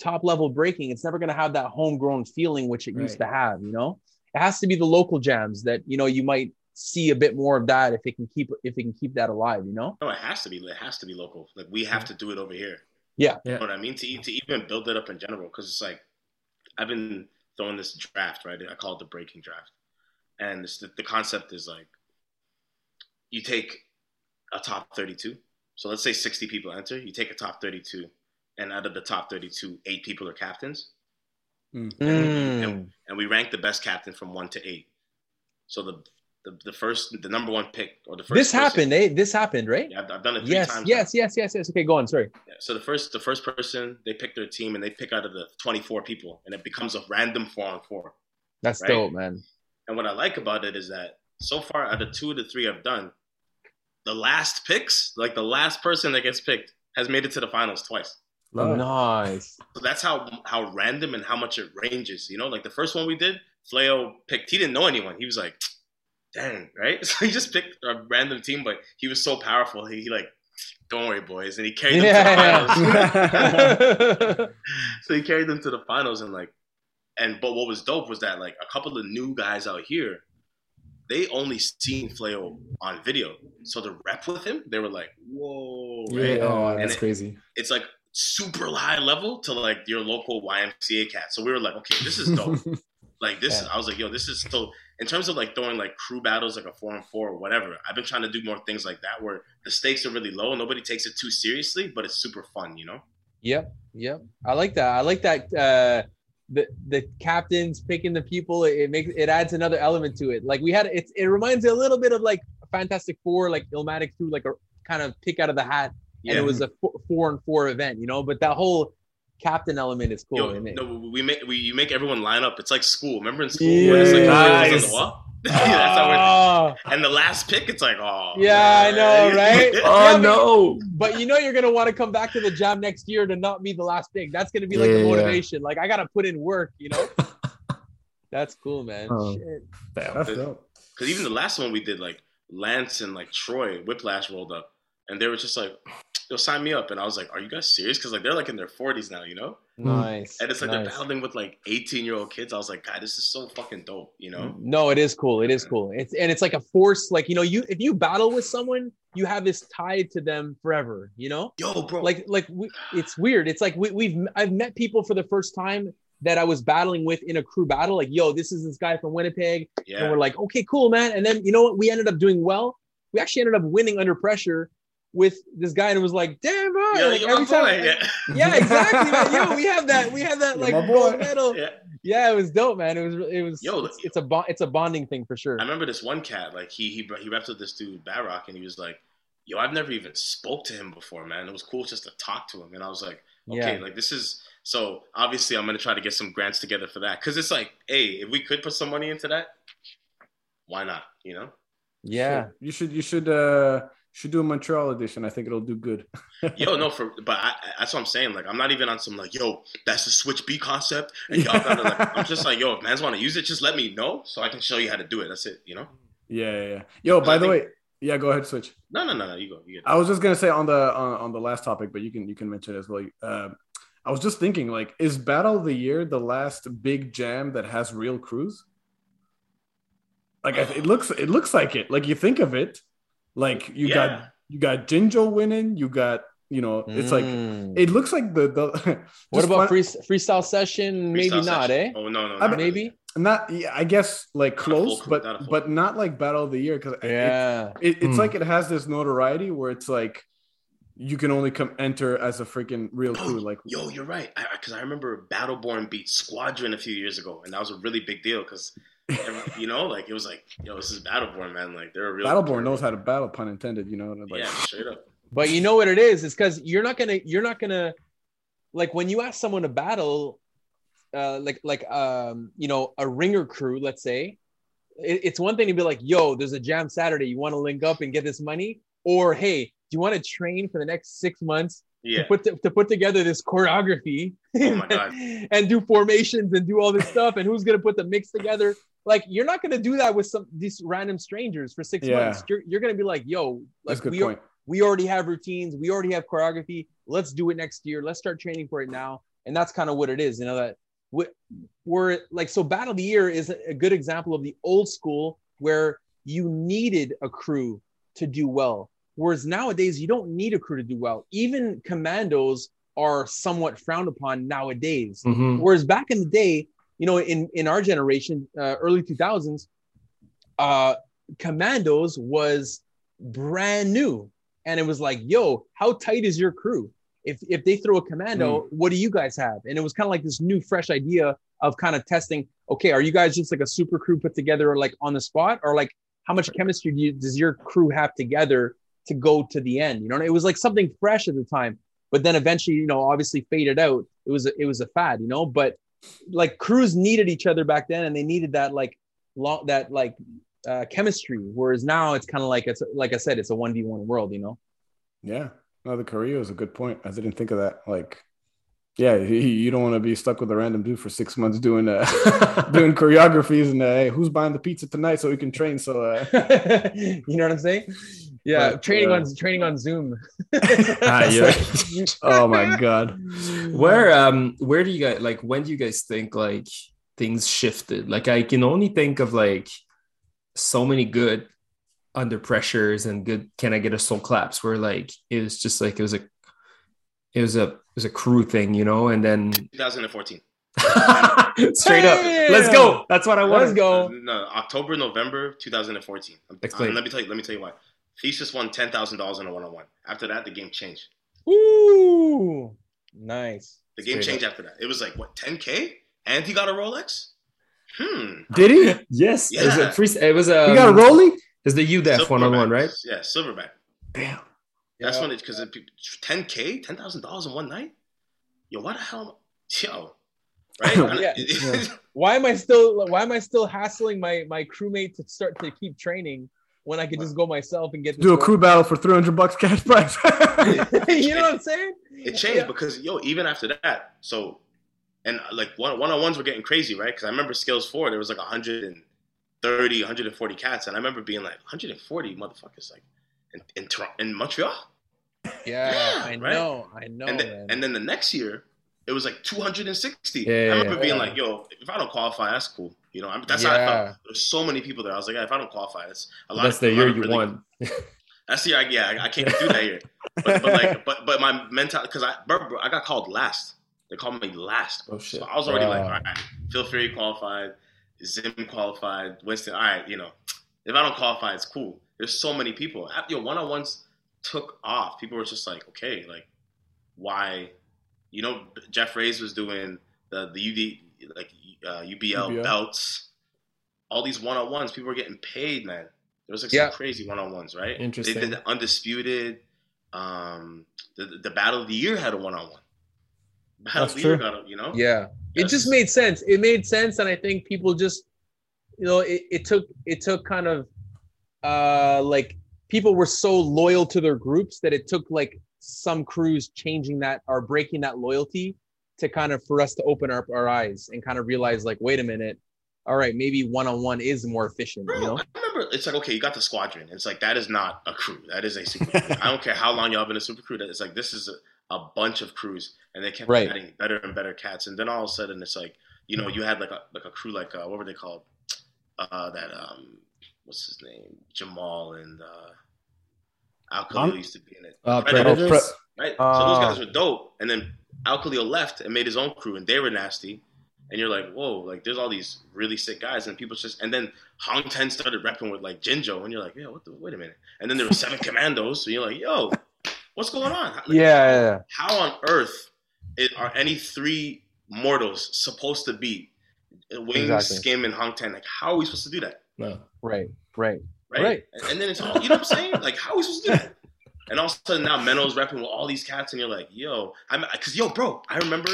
top level breaking it's never going to have that homegrown feeling which it right. used to have you know it has to be the local jams that you know you might see a bit more of that if it can keep if it can keep that alive you know? No it has to be it has to be local. Like we have to do it over here. Yeah, yeah. you know what i mean? To, to even build it up in general because it's like i've been throwing this draft right? I call it the breaking draft. And the, the concept is like you take a top 32 so let's say 60 people enter you take a top 32 and out of the top 32 eight people are captains Mm. And, and, and, we ranked the best captain from one to eight. So the the, the first the number one pick or the first this person, happened eh this happened right yeah I've, I've done it yes times yes now. yes yes yes okay go on sorry yeah, so the first the first person they pick their team and they pick out of the 24 people and it becomes a random four on four that's right? dope man and what I like about it is that so far out of two to three I've done the last picks like the last person that gets picked has made it to the finals twice Love nice. So that's how how random and how much it ranges. You know, like the first one we did, Fleo picked. He didn't know anyone. He was like, "Dang, right?" [LAUGHS] So he just picked a random team, but he was so powerful. He, he like, "Don't worry, boys," and he carried them yeah. to the finals. [LAUGHS] so he carried them to the finals, and like, And but what was dope was that like a couple of new guys out here, they only seen Flayo on video. So the rep with him, they were like, "Whoa!" Right? Yeah, oh, And that's it- crazy. It's like super high level to like your local YMCA cat. So we were like, "Okay, this is dope." [LAUGHS] like this, Yeah. I was like, "Yo, this is so." In terms of like throwing like crew battles, like a four on four or whatever, I've been trying to do more things like that where the stakes are really low. Nobody takes it too seriously, but it's super fun, you know. Yep, yep. I like that. I like that. Uh, the the captains picking the people. It, it makes it adds another element to it. Like we had, it. It reminds me a little bit of like Fantastic Four, like Illmatic threw like a kind of pick out of the hat, and it was a four, four and four event, you know. But that whole captain element is cool. Yo, and it- no, we make we you make everyone line up. It's like school. Remember in school Yeah. when it's like oh, Nice. tables on the wall? [LAUGHS] yeah, that's how Oh, and the last pick, it's like, oh, Yeah, I know, right? [LAUGHS] Oh Yeah, but- no! but you know you're gonna want to come back to the jam next year to not be the last pick. That's gonna be like Yeah, the yeah. motivation. Like I gotta put in work, you know. [LAUGHS] That's cool, man. Oh. Shit. Damn. That's dope. Because even the last one we did, like Lance and like Troy Whiplash rolled up, and they were just like, "Yo, sign me up." And I was like, "Are you guys serious?" Because like they're like in their forties now, you know. Nice. And it's like they're battling with like eighteen year old kids. I was like, "God, this is so fucking dope," you know. Mm, no, it is cool. It is cool. It's and it's like a force. Like you know, you if you battle with someone, you have this tied to them forever. You know, Yo, bro. like like we, it's weird. It's like we, we've I've met people for the first time that I was battling with in a crew battle. Like, yo, this is this guy from Winnipeg, and we're like, okay, cool, man. And then you know what? We ended up doing well. We actually ended up winning under pressure with this guy, and it was like, damn, bro. Yeah, like, every time, boy. Yeah. [LAUGHS] yeah, exactly. man. Yo, we have that. We have that You're like my gold medal. yeah. Yeah, it was dope, man. It was it was Yo, it's, it's a bond it's a bonding thing for sure. I remember this one cat, like he he he repped with this dude Barrock, and he was like, "Yo, I've never even spoke to him before, man. It was cool just to talk to him." And I was like, "Okay, Yeah. like this is." So obviously, I'm gonna try to get some grants together for that because it's like, hey, if we could put some money into that, why not? You know? Yeah. You should you should uh should do a Montreal edition. I think it'll do good. [LAUGHS] Yo, no, for but I, that's what I'm saying. Like, I'm not even on some like, yo, that's the Switch B concept, and y'all gotta like. [LAUGHS] I'm just like, yo, if mans want to use it, just let me know so I can show you how to do it. That's it. You know? Yeah, yeah, yeah. Yo, by I the think- way, yeah, go ahead, switch. No, no, no, no. You go. You. I was just gonna say on the on, on the last topic, but you can you can mention it as well. Uh, I was just thinking, like, is Battle of the Year the last big jam that has real crews? Like, it looks it looks like it. Like you think of it, like you Yeah. got you got Jinjo winning, you got you know, it's like Mm. it looks like the the. [LAUGHS] what about fun- free, freestyle session? Maybe Freestyle not, session. eh? Oh no, no, I no. Maybe. not? Yeah, I guess like Not a full close, crew, but not but not like Battle of the Year because Yeah. it, it's Hmm. like it has this notoriety where it's like you can only come enter as a freaking real crew. Like Yo, you're right. Because I, remember Battleborn beat Squadron a few years ago, and that was a really big deal. Because you know, like it was like, yo, this is Battleborn, man. Like they're a real. Battleborn knows how to battle, pun intended. You know, like yeah, straight up. But you know what it is? It's because you're not gonna you're not gonna like when you ask someone to battle, uh, like like um you know a ringer crew, let's say, it, it's one thing to be like, yo, there's a jam Saturday, you want to link up and get this money, or hey, do you want to train for the next six months Yeah. to put to, to put together this choreography Oh my God. [LAUGHS] and do formations and do all this stuff and who's gonna put the mix together like you're not gonna do that with some these random strangers for six Yeah. months. You're, you're gonna be like yo like we, point. we already have routines. We already have choreography. Let's do it next year. Let's start training for it now. And that's kind of what it is you know that we- we're like so battle of the year is a good example of the old school where you needed a crew to do well. Whereas nowadays you don't need a crew to do well. Even commandos are somewhat frowned upon nowadays. Mhm. Whereas back in the day, you know, in in our generation, uh, early two thousands, uh, Commandos was brand new, and it was like, yo, how tight is your crew? If if they throw a commando, what do you guys have? And it was kind of like this new, fresh idea of kind of testing. Okay, are you guys just like a super crew put together, or like on the spot, or like how much chemistry do you, does your crew have together to go to the end? You know, it was like something fresh at the time, but then eventually, you know, obviously faded out. It was a, it was a fad, you know. But like crews needed each other back then, and they needed that like long that like uh, chemistry. Whereas now it's kind of like it's like I said, it's a one v one world, you know. Yeah, no, the Korea is a good point. I didn't think of that. Like, yeah, you, you don't want to be stuck with a random dude for six months doing uh, [LAUGHS] doing choreographies and uh, hey, who's buying the pizza tonight so we can train. So uh, [LAUGHS] you know what I'm saying? Yeah, But, training uh, on training on Zoom. [LAUGHS] [LAUGHS] Ah, yeah. oh my god, where um where do you guys like when do you guys think like things shifted. Like I can only think of like so many good under pressures and good can I get a soul claps where like it was just like it was a it was a it was a crew thing, you know, and then [LAUGHS] 2014. straight up. Let's go. That's what I want. Let's go. No, October, November 2014. Explain. Uh, let me tell you. Let me tell you why. Thesis won ten thousand dollars in a one-on-one. After that, the game changed. Ooh, nice. The game Straight changed after that. It was like what 10k, and he got a Rolex. Hmm. Did he? [LAUGHS] Yes, it was a Yeah. free, it was a He got a rolling? It's the UDEF one on one, right? Yeah, silverback. Damn. That's Yeah. when it because 10k, ten thousand dollars in one night. Yo, what the hell? Yo, right? [LAUGHS] Yeah. Yeah. [LAUGHS] Why am I still? Why am I still hassling my my crewmate to start to keep training when I could just go myself and get Do a this crew battle for 300 bucks cash prize. work? [LAUGHS] you know what I'm saying? It changed Yeah. because yo, even after that, so and like one one on ones were getting crazy, right? Because I remember skills four, there was like 130, 140 cats, and I remember being like 140 motherfuckers, like in in, Toronto, in Montreal. Yeah, Yeah, I right? know, I know, and then and then the next year, it was like 260. Yeah, I remember yeah. being Yeah. like, yo, if I don't qualify, that's cool. You know, I mean, that's how I Yeah. felt. There's so many people there. I was like, yeah, if I don't qualify, it's a lot. That's of, the year you really- won. [LAUGHS] That's the year. I, yeah, I, can't do that year. [LAUGHS] But, but like, but but my mental because I bro, bro, I got called last. They called me last. Oh shit. So I was already like, all right, Phil Fury qualified, Zim qualified, Winston. All right, you know, if I don't qualify, it's cool. There's so many people. Yo, one on ones took off. People were just like, okay, like, why? You know, Jeff Reyes was doing the the UD like uh, UBL UBL. belts. All these one on ones, people were getting paid, man. There was like Yeah. some crazy one on ones, right? Interesting. They did the undisputed. Um, the the battle of the year had a one on one. Battle That's of the year got a, you know. yeah, it just made sense. It made sense, and I think people just, you know, it, it took it took kind of, uh, like people were so loyal to their groups that it took like some crews changing that or breaking that loyalty to kind of for us to open up our eyes and kind of realize like, wait a minute, all right, maybe one on one is more efficient. Bro, You know? I remember it's like okay, you got the squadron. It's like that is not a crew. That is a super crew. I don't care how long y'all been a super crew. It's like this is a, a bunch of crews, and they kept Right. adding better and better cats. And then all of a sudden, it's like you know you had like a like a crew like uh, what were they called? Uh, that um, what's his name? Jamal and uh, Al Khalil used to be in it. Uh, Predators, Predators. right? so those Ah. guys were dope. And then Al Khalil left and made his own crew, and they were nasty. And you're like, whoa, like there's all these really sick guys, and people just, and then Hong Ten started repping with like Jinjo, and you're like, yeah, what the, wait a minute. And then there were seven commandos, so you're like, yo, what's going on? Like, Yeah, yeah, How on earth it, are any three mortals supposed to be Wings, Exactly. Skim, and Hong Ten? Like, how are we supposed to do that? No. right, right. right? Right. And, and then it's all, you know what I'm saying? Like, how are we supposed to do that? And all of a sudden now Menno's repping with all these cats, and you're like, yo, I'm, cause yo, bro, I remember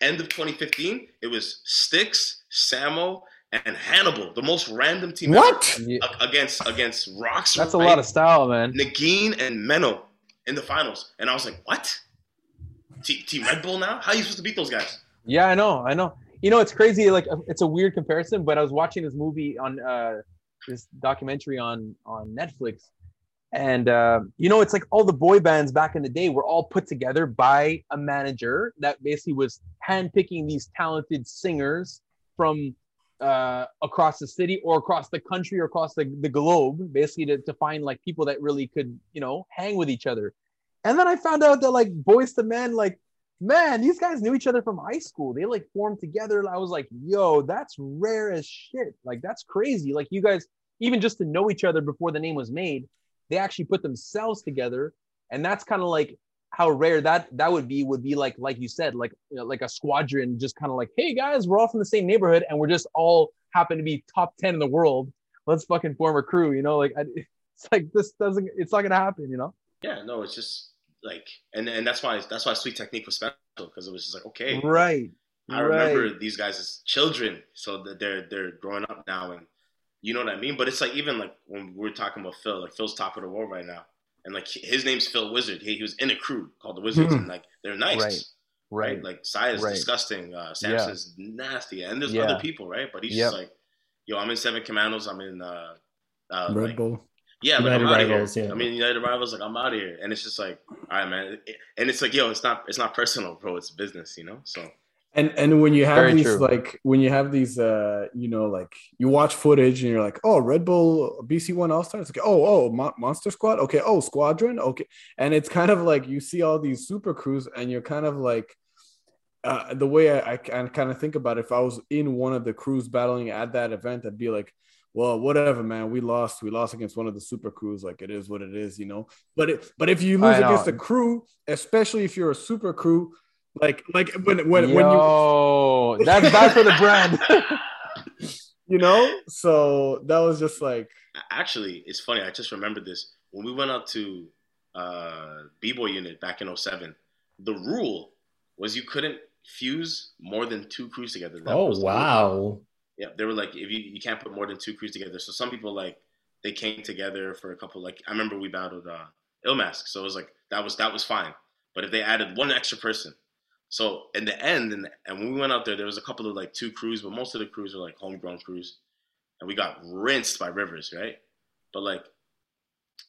end of 2015, it was Sticks, Samo, and Hannibal, the most random team ever what? Yeah. against against Rocks. That's a lot of style, man. Neguin and Menno in the finals, and I was like, what? Team, team Red Bull now? How are you supposed to beat those guys? Yeah, I know, I know. You know, it's crazy. Like, it's a weird comparison, but I was watching this movie on uh, this documentary on on Netflix, and uh, you know, it's like all the boy bands back in the day were all put together by a manager that basically was handpicking these talented singers from uh, across the city or across the country or across the, the globe, basically to, to find like people that really could, you know, hang with each other. And then I found out that like boys to men, like man, these guys knew each other from high school. They like formed together. I was like, yo, that's rare as shit. Like, that's crazy. Like, you guys, even just to know each other before the name was made, they actually put themselves together. And that's kind of like how rare that that would be would be like like you said like you know, like a squadron just kind of like hey guys we're all from the same neighborhood and we're just all happen to be top 10 in the world. Let's fucking form a crew you know like I, [LAUGHS] it's like this doesn't it's not gonna happen you know? Yeah, no, it's just like, and and that's why that's why Sweet Technique was special because it was just like, okay, right I remember these guys as children, so that they're they're growing up now, and you know what I mean. But it's like even like when we're talking about Phil, like Phil's top of the world right now, and like his name's Phil Wizard. He, he was in a crew called the Wizards, Hmm. and like they're nice, Right. right? right Like Sai is Right. disgusting, uh, Samson's nasty, and there's Yeah. other people, right? But he's Yep. just like, yo, I'm in Seven Commandos. I'm in uh, uh Red like, Bull. yeah, like United I'm out of Rivals, here. yeah. I mean, United Rivals, like I'm out of here, and it's just like, all right, man. And it's like, yo, it's not, it's not personal, bro. It's business, you know. So And and when you have Very these true. like when you have these uh you know like you watch footage and you're like oh Red Bull BC One All Stars okay oh oh Mo- Monster Squad okay oh Squadron okay and it's kind of like you see all these super crews and you're kind of like uh, the way I, I kind of think about it, if I was in one of the crews battling at that event, I'd be like, well, whatever, man. We lost. We lost against one of the super crews. Like it is what it is, you know. But it, but if you lose against a crew, especially if you're a super crew, like like when when when you Yo, that's bad for the brand. [LAUGHS] [LAUGHS] you know. So that was just like Actually, it's funny. I just remembered this when we went out to uh, B-boy unit back in 07, The rule was you couldn't fuse more than two crews together. That Oh was rule. wow. Yeah, they were like, if you you can't put more than two crews together. So some people like they came together for a couple. Like I remember we battled uh, Ilmask, so it was like that was that was fine. But if they added one extra person, so in the end, and and when we went out there, there was a couple of like two crews, but most of the crews were like homegrown crews, and we got rinsed by Rivers, right? But like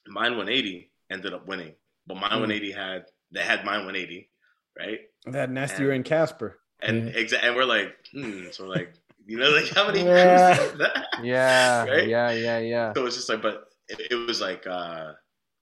mine 180 ended up winning, but mine Hmm. 180 had they had mine 180, right? that nasty And- Rain Casper. And Mhm. exa- and we're like, hmm. So we're like, you know, like how many Yeah. crews is that? [LAUGHS] yeah, [LAUGHS] Right? yeah, yeah, yeah. So it's just like, but it, it was like, uh,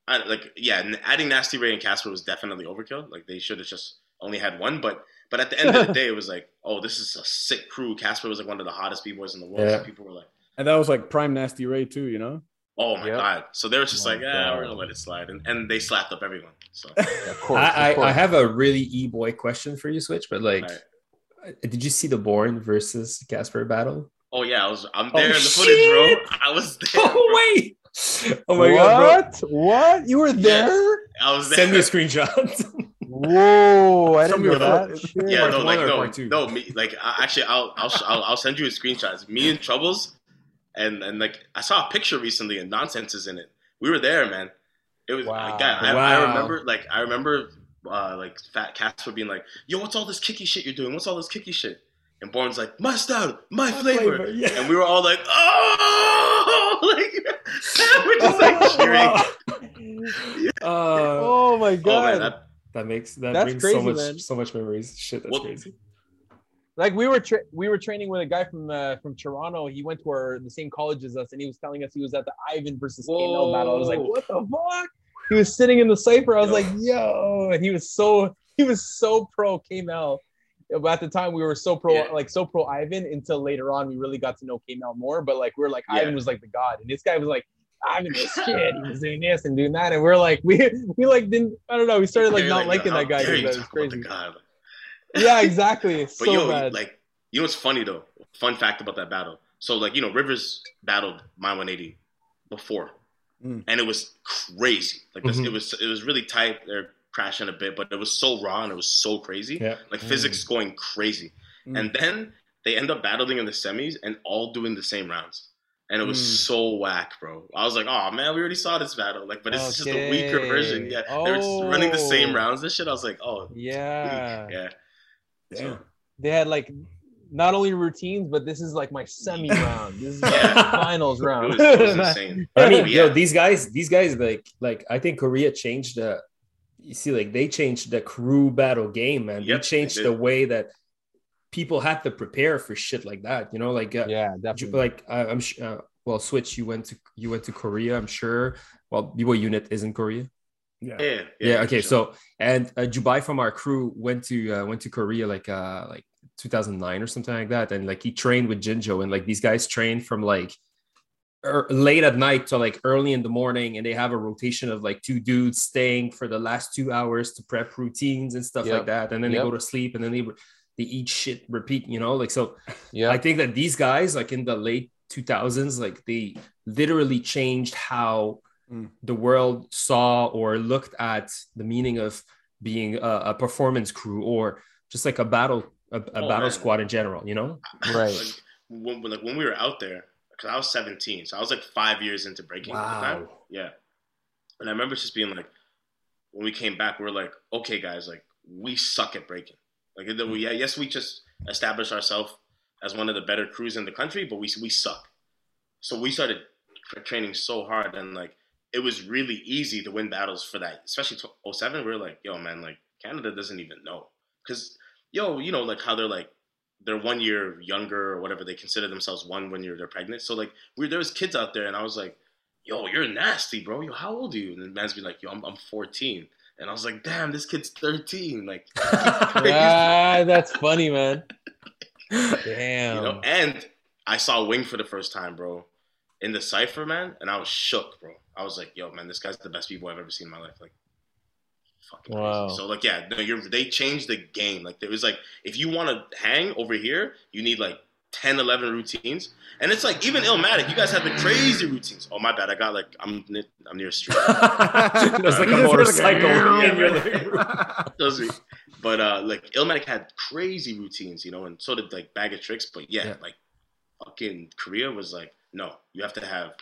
I, like yeah, adding Nasty Ray and Casper was definitely overkill. Like they should have just only had one. But but at the end of the [LAUGHS] day, it was like, oh, this is a sick crew. Casper was like one of the hottest b boys in the world. Yeah. So people were like, And that was like prime nasty Ray too, you know. oh my Yep. god. So they were just My like, yeah, we're gonna let it slide, and, and they slapped up everyone. So [LAUGHS] Of course, I, of course. I, I have a really e boy question for you, Switch. But like, Right. did you see the Born versus Casper battle? oh yeah, I was I'm Oh, there in the shit! footage, bro. [LAUGHS] I was there. Oh, bro. Oh wait! Oh my god, what? What? You were there? I was bro! there. Send me a screenshot. Whoa! I didn't know a that. Shit. Yeah, Part no, like no, no, me, like I, actually, I'll, I'll, I'll, I'll send you a screenshots. Me and Troubles, and and like I saw a picture recently, and nonsense is in it. We were there, man. It was, Wow. like, I, I, Wow. I remember, like I remember, uh, like Fat Casper being like, "Yo, what's all this kicky shit you're doing? What's all this kicky shit?" And Born's like, "My style, my, flavor. flavor, yeah. And we were all like, "Oh!" [LAUGHS] like [LAUGHS] we're just like [LAUGHS] cheering. uh, Oh my Oh god! man, that, that makes that That's brings crazy, so much man. so much memories. Shit, that's Well- crazy. like we were tra- we were training with a guy from uh, from Toronto. He went to our the same college as us, and he was telling us he was at the Ivan versus Kmel battle. I was like, what the fuck? He was sitting in the cipher. I was Yo. like, yo, and he was so he was so pro Kmel. But at the time, we were so pro Yeah. like so pro Ivan until later on we really got to know Kmel more. But like we are like Yeah. Ivan was like the god, and this guy was like. Ivan was shit. He was doing this and doing that, and we're like, we we like didn't. I don't know. We started like not "Yo, liking how that guy. dare That was talk about the crazy. guy?" Yeah, exactly. [LAUGHS] But so yo, bad. like, you know what's funny though? Fun fact about that battle. So, like, you know, Rivers battled my 180 before, Mm. and it was crazy. Like, this, Mhm. it was it was really tight. They're crashing a bit, but it was so raw and it was so crazy. Yeah. Like physics going crazy. Mm. And then they end up battling in the semis and all doing the same rounds. And it was Mm. so whack, bro. I was like, oh man, we already saw this battle. Like, but it's just a weaker version. Yeah. They were just running the same Oh. rounds and shit. I was like, oh Yeah. yeah. Damn. They had like not only routines, but this is like my semi [LAUGHS] round. This is my Yeah. finals It round. was, it was insane. [LAUGHS] I mean, But yo, these guys, these guys, like, like I think Korea changed the. You see, like they changed the crew battle game, man. Yep, they they changed did. the way that people had to prepare for shit like that. You know, like, uh, yeah, definitely. like I, I'm sh- uh, well, switch. You went to you went to Korea, I'm sure. Well, B-boy unit is in Korea. Yeah. Yeah. Yeah. okay. sure. So and uh, Jubai from our crew went to uh, went to Korea like uh like 2009 or something like that, and like he trained with Jinjo, and like these guys trained from like er, late at night to like early in the morning, and they have a rotation of like two dudes staying for the last two hours to prep routines and stuff Yep. like that, and then Yep. they go to sleep, and then they they eat shit, repeat, you know, like so. yeah. I think that these guys, like in the late 2000s, like they literally changed how Mm. the world saw or looked at the meaning of being a, a performance crew or just like a battle, a, a Oh, battle man. squad in general. You know? Right. Like, when, when- like when we were out there, because I was 17, so I was like five years into breaking at the time. Wow. Yeah. And I remember just being like, when we came back, we are like, okay, guys, like we suck at breaking. Like, yeah, yes, we just established ourselves as one of the better crews in the country, but we we suck. So we started training so hard, and like it was really easy to win battles for that, especially 07. We were like, yo, man, like Canada doesn't even know because yo, you know, like how they're like they're one year younger or whatever. They consider themselves one when you're they're pregnant. So like we there was kids out there, and I was like, yo, you're nasty, bro. Yo, how old are you? And the man's be like, yo, I'm, I'm 14. And I was like, damn, this kid's 13. Like, [LAUGHS] ah, that's funny, man. [LAUGHS] Damn. you know, and I saw Wing for the first time, bro, in the cipher, man, and I was shook, bro. I was like, yo, man, this guy's the best people I've ever seen in my life. Like, fucking Wow. crazy. So like, yeah, no, you're they changed the game. Like, there was like, if you want to hang over here, you need like 10, 11 routines. And it's like even Illmatic, you guys have the crazy routines. Oh my bad, I got like I'm I'm near a street. [LAUGHS] There's like You a motorcycle like, in your living room. [LAUGHS] Does he? But uh, like Illmatic had crazy routines, you know, and so did like Bag of Tricks. But yeah, Yeah. like fucking Korea was like, no, you have to have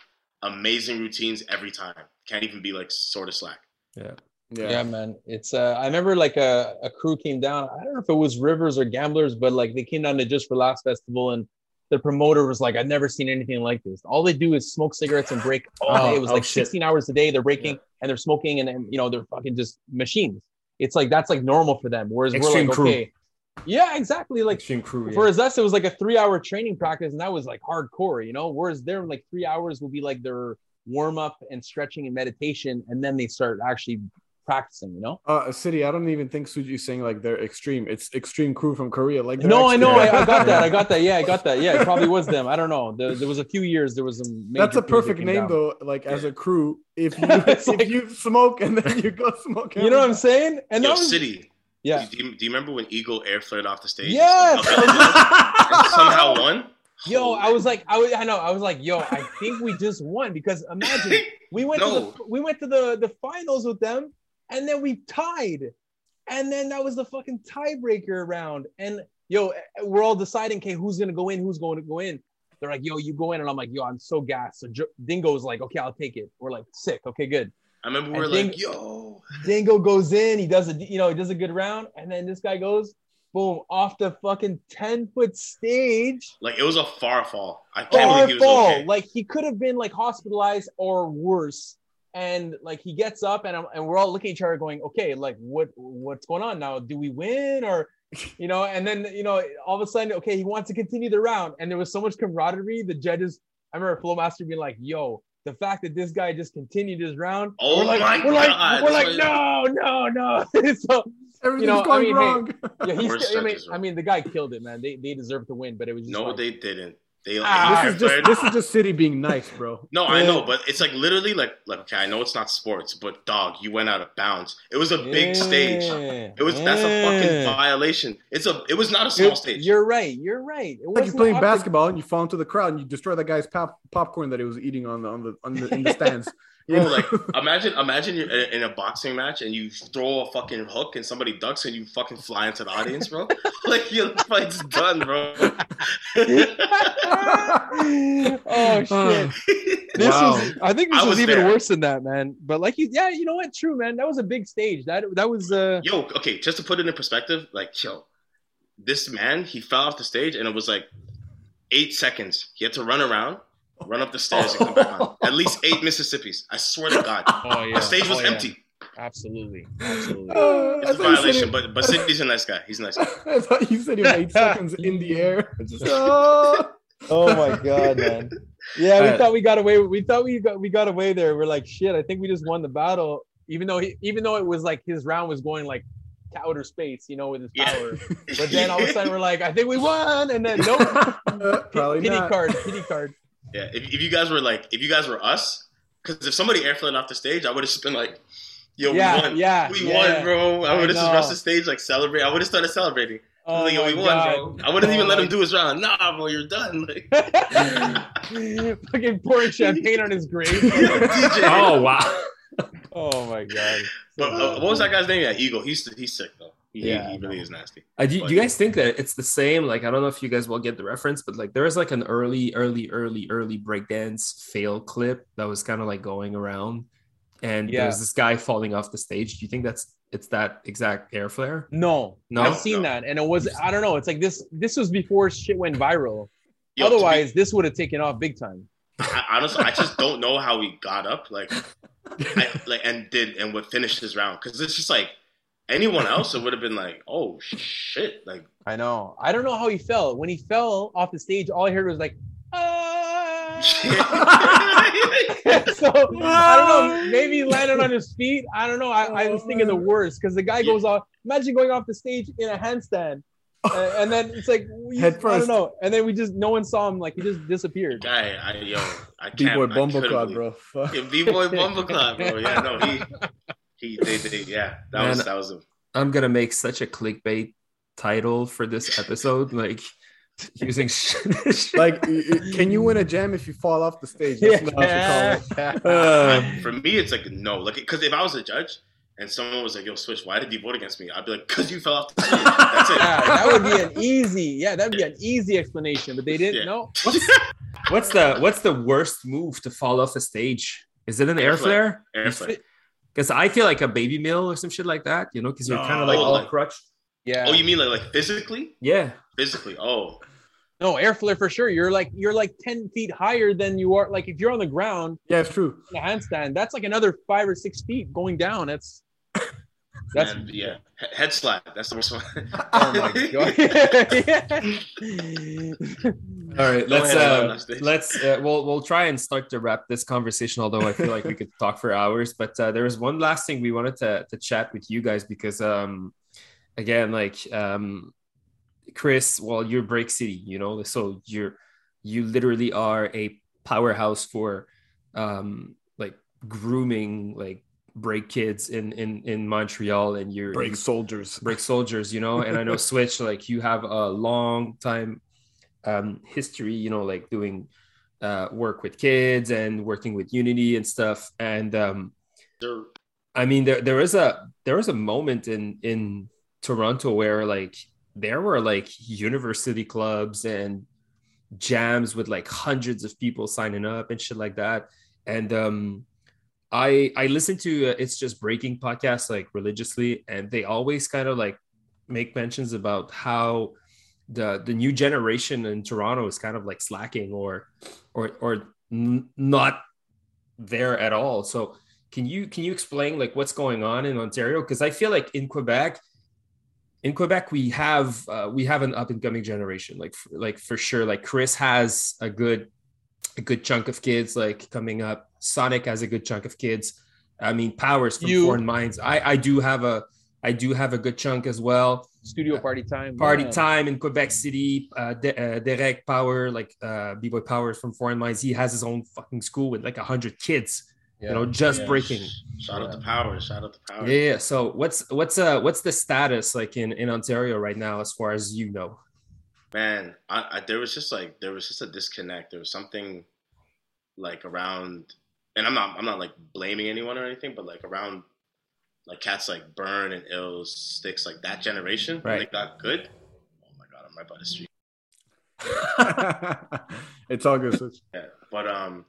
amazing routines every time. Can't even be like sort of slack. Yeah. Yeah. yeah. man. It's uh I remember like a, a crew came down. I don't know if it was Rivers or Gamblers, but like they came down to Just for Laughs Festival and the promoter was like, I've never seen anything like this. All they do is smoke cigarettes and break all Oh, day. It was oh, like shit. 16 hours a day. They're breaking and they're smoking and, and you know, they're fucking just machines. It's like that's like normal for them. Whereas Extreme we're like, crew. okay. Yeah, exactly. Like Extreme crew. for Yeah. us, it was like a three hour training practice, and that was like hardcore, you know. Whereas there, like three hours will be like their warm up and stretching and meditation, and then they start actually practicing, you know. Uh, city. I don't even think Suji's saying like they're extreme. It's extreme crew from Korea. Like they're No, I know, actually- I, I got that, I got that. Yeah, I got that. Yeah, it probably was them. I don't know. There, [LAUGHS] there was a few years. There was some. That's a perfect name down. though. Like as a crew, if [LAUGHS] you if like- you smoke and then you go smoke, You know what I'm saying? And Yo, that was City. yeah. Do you, do you remember when Eagle air flared off the stage? Yes! And [LAUGHS] somehow, won. Yo, I was like, I was, I know, I was like, yo, I think we just won because imagine we went to the we went to the the finals with them, and then we tied, and then that was the fucking tiebreaker round, and yo, we're all deciding, okay, who's gonna go in, who's going to go in. They're like, yo, you go in, and I'm like, yo, I'm so gassed. So Dingo's like, okay, I'll take it. We're like, sick, okay, good. I remember we think- like, yo. Dingo goes in, he does a, you know, he does a good round, and then this guy goes, boom, off the fucking ten foot stage. Like, it was a far fall. I can't far believe he was fall. okay. Like he could have been like hospitalized or worse. And like he gets up and I'm, and we're all looking at each other going, okay, like what what's going on now? Do we win or [LAUGHS] you know? And then you know, all of a sudden, okay, he wants to continue the round, and there was so much camaraderie. The judges, I remember Flowmaster being like, yo. The fact that this guy just continued his round, Oh we're like, my we're like, God, we're like, no, no, no. [LAUGHS] so Everything's You know, I going mean, hey, wrong. yeah, he's. I mean, I mean, the guy killed it, man. They they deserve to win, but it was just No, like, they didn't. They like, Ah, this is just this is just city being nice, bro. [LAUGHS] No, I know, but it's like literally like like okay, I know it's not sports, but dog, you went out of bounds. It was a big stage. It was that's a fucking violation. It's a it was not a small You're, stage. you're right. You're right. It Like you're playing up to- basketball and you fall into the crowd and you destroy that guy's pop- popcorn that he was eating on the on the, on the in the stands. You [LAUGHS] Bro, know? like [LAUGHS] imagine imagine you're in in a boxing match and you throw a fucking hook and somebody ducks and you fucking fly into the audience, bro. like your fight's done, bro. Oh [LAUGHS] shit! [LAUGHS] This Wow. was. I think this I was, was even there. worse than that, man. But like you, yeah, you know what? True, man. That was a big stage. That that was. uh Yo, okay, just to put it in perspective, like, yo, this man, he fell off the stage and it was like eight seconds. He had to run around, run up the stairs, and come back on. At least eight Mississippis. I swear to God. Oh yeah. The stage was Oh, yeah. empty. Absolutely. Absolutely. Uh, It's I a thought you said violation, but but Sidney's a nice guy. He's a nice guy. [LAUGHS] I thought you said he was eight seconds in the air. Just, oh. Oh my [LAUGHS] god, man. Yeah, we Alright. thought we got away. We thought we got we got away there. We're like, shit. I think we just won the battle, even though he, even though it was like his round was going like to outer space, you know, with his Yeah. power. [LAUGHS] But then all of a sudden we're like, I think we won, and then nope, Uh, [LAUGHS] probably pity not. card, pity card. Yeah, if, if you guys were like, if you guys were us, because if somebody airflowed off the stage, I would have just been like, "Yo, Yeah, we won, yeah, we yeah. won, bro!" I I would have just rushed the stage like celebrate. I would have started celebrating. Oh like, my we won, god. bro. I wouldn't Oh even let him do his round. Nah, bro, you're done. Like, [LAUGHS] Fucking pouring champagne on his grave. [LAUGHS] DJ. Oh wow. oh my god. But uh, what was that guy's name? Yeah, Eagle. He's he's sick though. He, Yeah, he really is nasty. Uh, do, do you guys think that it's the same? Like, I don't know if you guys will get the reference, but like, there is like an early, early, early, early breakdance fail clip that was kind of like going around, and Yeah. there's this guy falling off the stage. Do you think that's it's that exact air flare? No, No? I've seen No. that, and it was I don't know. It's like this. This was before shit went viral. Yo, to be- Otherwise, this would have taken off big time. I, honestly, I just don't know how he got up, like, I, like, and did and would finish his round because it's just like anyone else, it would have been like, oh shit, like I know. I don't know how he fell. When he fell off the stage, all I heard was like, ah. [LAUGHS] so I don't know. Maybe he landed on his feet. I don't know. I, I was thinking the worst because the guy goes off. Imagine going off the stage in a handstand, uh, and then it's like we, Head I don't know. And then we just no one saw him. Like he just disappeared. guy, I yo, I B can't. boy I couldn't Bumbleclot, bro. Fuck. Yeah, B boy Bumbleclot, bro. Yeah, no, he he they, they yeah, that was Man. that was a I'm gonna make such a clickbait title for this episode, like using. [LAUGHS] Like, y- y- can you win a jam if you fall off the stage? That's what call it. Uh, [LAUGHS] for me, it's like no, like because if I was a judge and someone was like, "Yo, Switch, why did you vote against me?" I'd be like, "Cause you fell off the stage." That's it. [LAUGHS] Yeah, that would be an easy. Yeah, that'd be an easy explanation. But they didn't Yeah. know. what's, what's the what's the worst move to fall off a stage? Is it an air Air flare? Air flare. Because I feel like a baby mill or some shit like that, you know, because you're No, kind of like like- all like- crutched. Yeah. Oh, you mean like like physically? Yeah. Physically? Oh, No, air flare for sure. You're like you're like ten feet higher than you are. Like if you're on the ground Yeah, it's true. in a handstand, that's like another five or six feet going down. That's [LAUGHS] that's and, yeah, He- head slap. That's the worst one. [LAUGHS] oh my god. [LAUGHS] All right, let's uh, let's uh, we'll we'll try and start to wrap this conversation. Although I feel like we could talk for hours, but uh, there was one last thing we wanted to to chat with you guys because um again like um Chris, well you're Break City, you know, so you're you literally are a powerhouse for um like grooming like break kids in in in Montreal, and you're Break soldiers. break soldiers you know? And i know [LAUGHS] switch like you have a long time um history you know like doing uh work with kids and working with unity and stuff. And um They're- i mean there there is a there is a moment in in toronto where like there were like university clubs and jams with like hundreds of people signing up and shit like that and um I I listen to uh, it's just breaking podcasts like religiously, and they always kind of like make mentions about how the the new generation in Toronto is kind of like slacking or or or n- not there at all. So can you can you explain like what's going on in Ontario? Because I feel like in Quebec, in Quebec we have uh, we have an up and coming generation like f- like for sure. Like Chris has a good a good chunk of kids like coming up. Sonic has a good chunk of kids. I mean, Powers from You- Foreign Minds. I I do have a I do have a good chunk as well. studio party time. Party Yeah. time in Quebec City. Uh, De- uh, Derek Power, like uh, B-boy Powers from Foreign Minds, he has his own fucking school with like a hundred kids. Yeah. You know, just Yeah. breaking. Shout out to Power. Shout out to Power. Yeah, yeah. So what's what's uh what's the status like in in Ontario right now as far as you know? Man, I, I there was just like there was just a disconnect. There was something like around, and I'm not I'm not like blaming anyone or anything, but like around like cats like Burn and Ills, Sticks, like that generation, when they Right. got good. Oh my god, I'm right by the street. [LAUGHS] it's all good. Yeah, but um,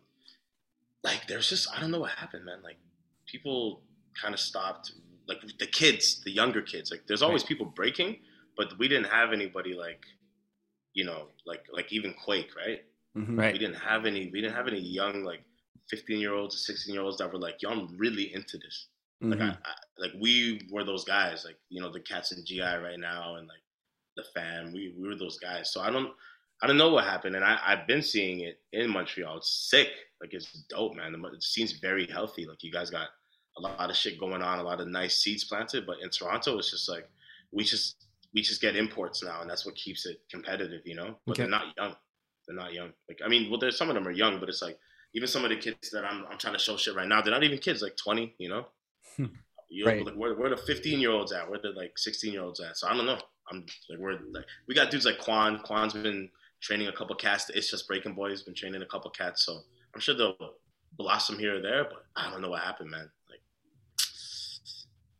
like there's just I don't know what happened, man. Like people kind of stopped. Like the kids, the younger kids. Like there's always people breaking, but we didn't have anybody like, you know, like like even Quake, right? Mhm. Right. We didn't have any. We didn't have any young like 15 year olds, 16 year olds that were like, yo, I'm really into this. Like Mhm. I, I, like we were those guys. Like you know the cats in GI right now and like the fam. We we were those guys. So I don't. I don't know what happened, and I, I've been seeing it in Montreal. It's sick, like it's dope, man. The, it seems very healthy. Like you guys got a lot of shit going on, a lot of nice seeds planted. But in Toronto, it's just like we just we just get imports now, and that's what keeps it competitive, you know. But Okay. they're not young. They're not young. Like I mean, well, there's some of them are young, but it's like even some of the kids that I'm I'm trying to show shit right now, they're not even kids, like 20, you know. Hmm. You know, Right. like where, where the 15 year olds at? Where the like 16 year olds at? So I don't know. I'm like we're like we got dudes like Quan. Quan's been training a couple cats. It's just Breaking Boys been training a couple cats. So I'm sure they'll blossom here or there, but I don't know what happened, man. Like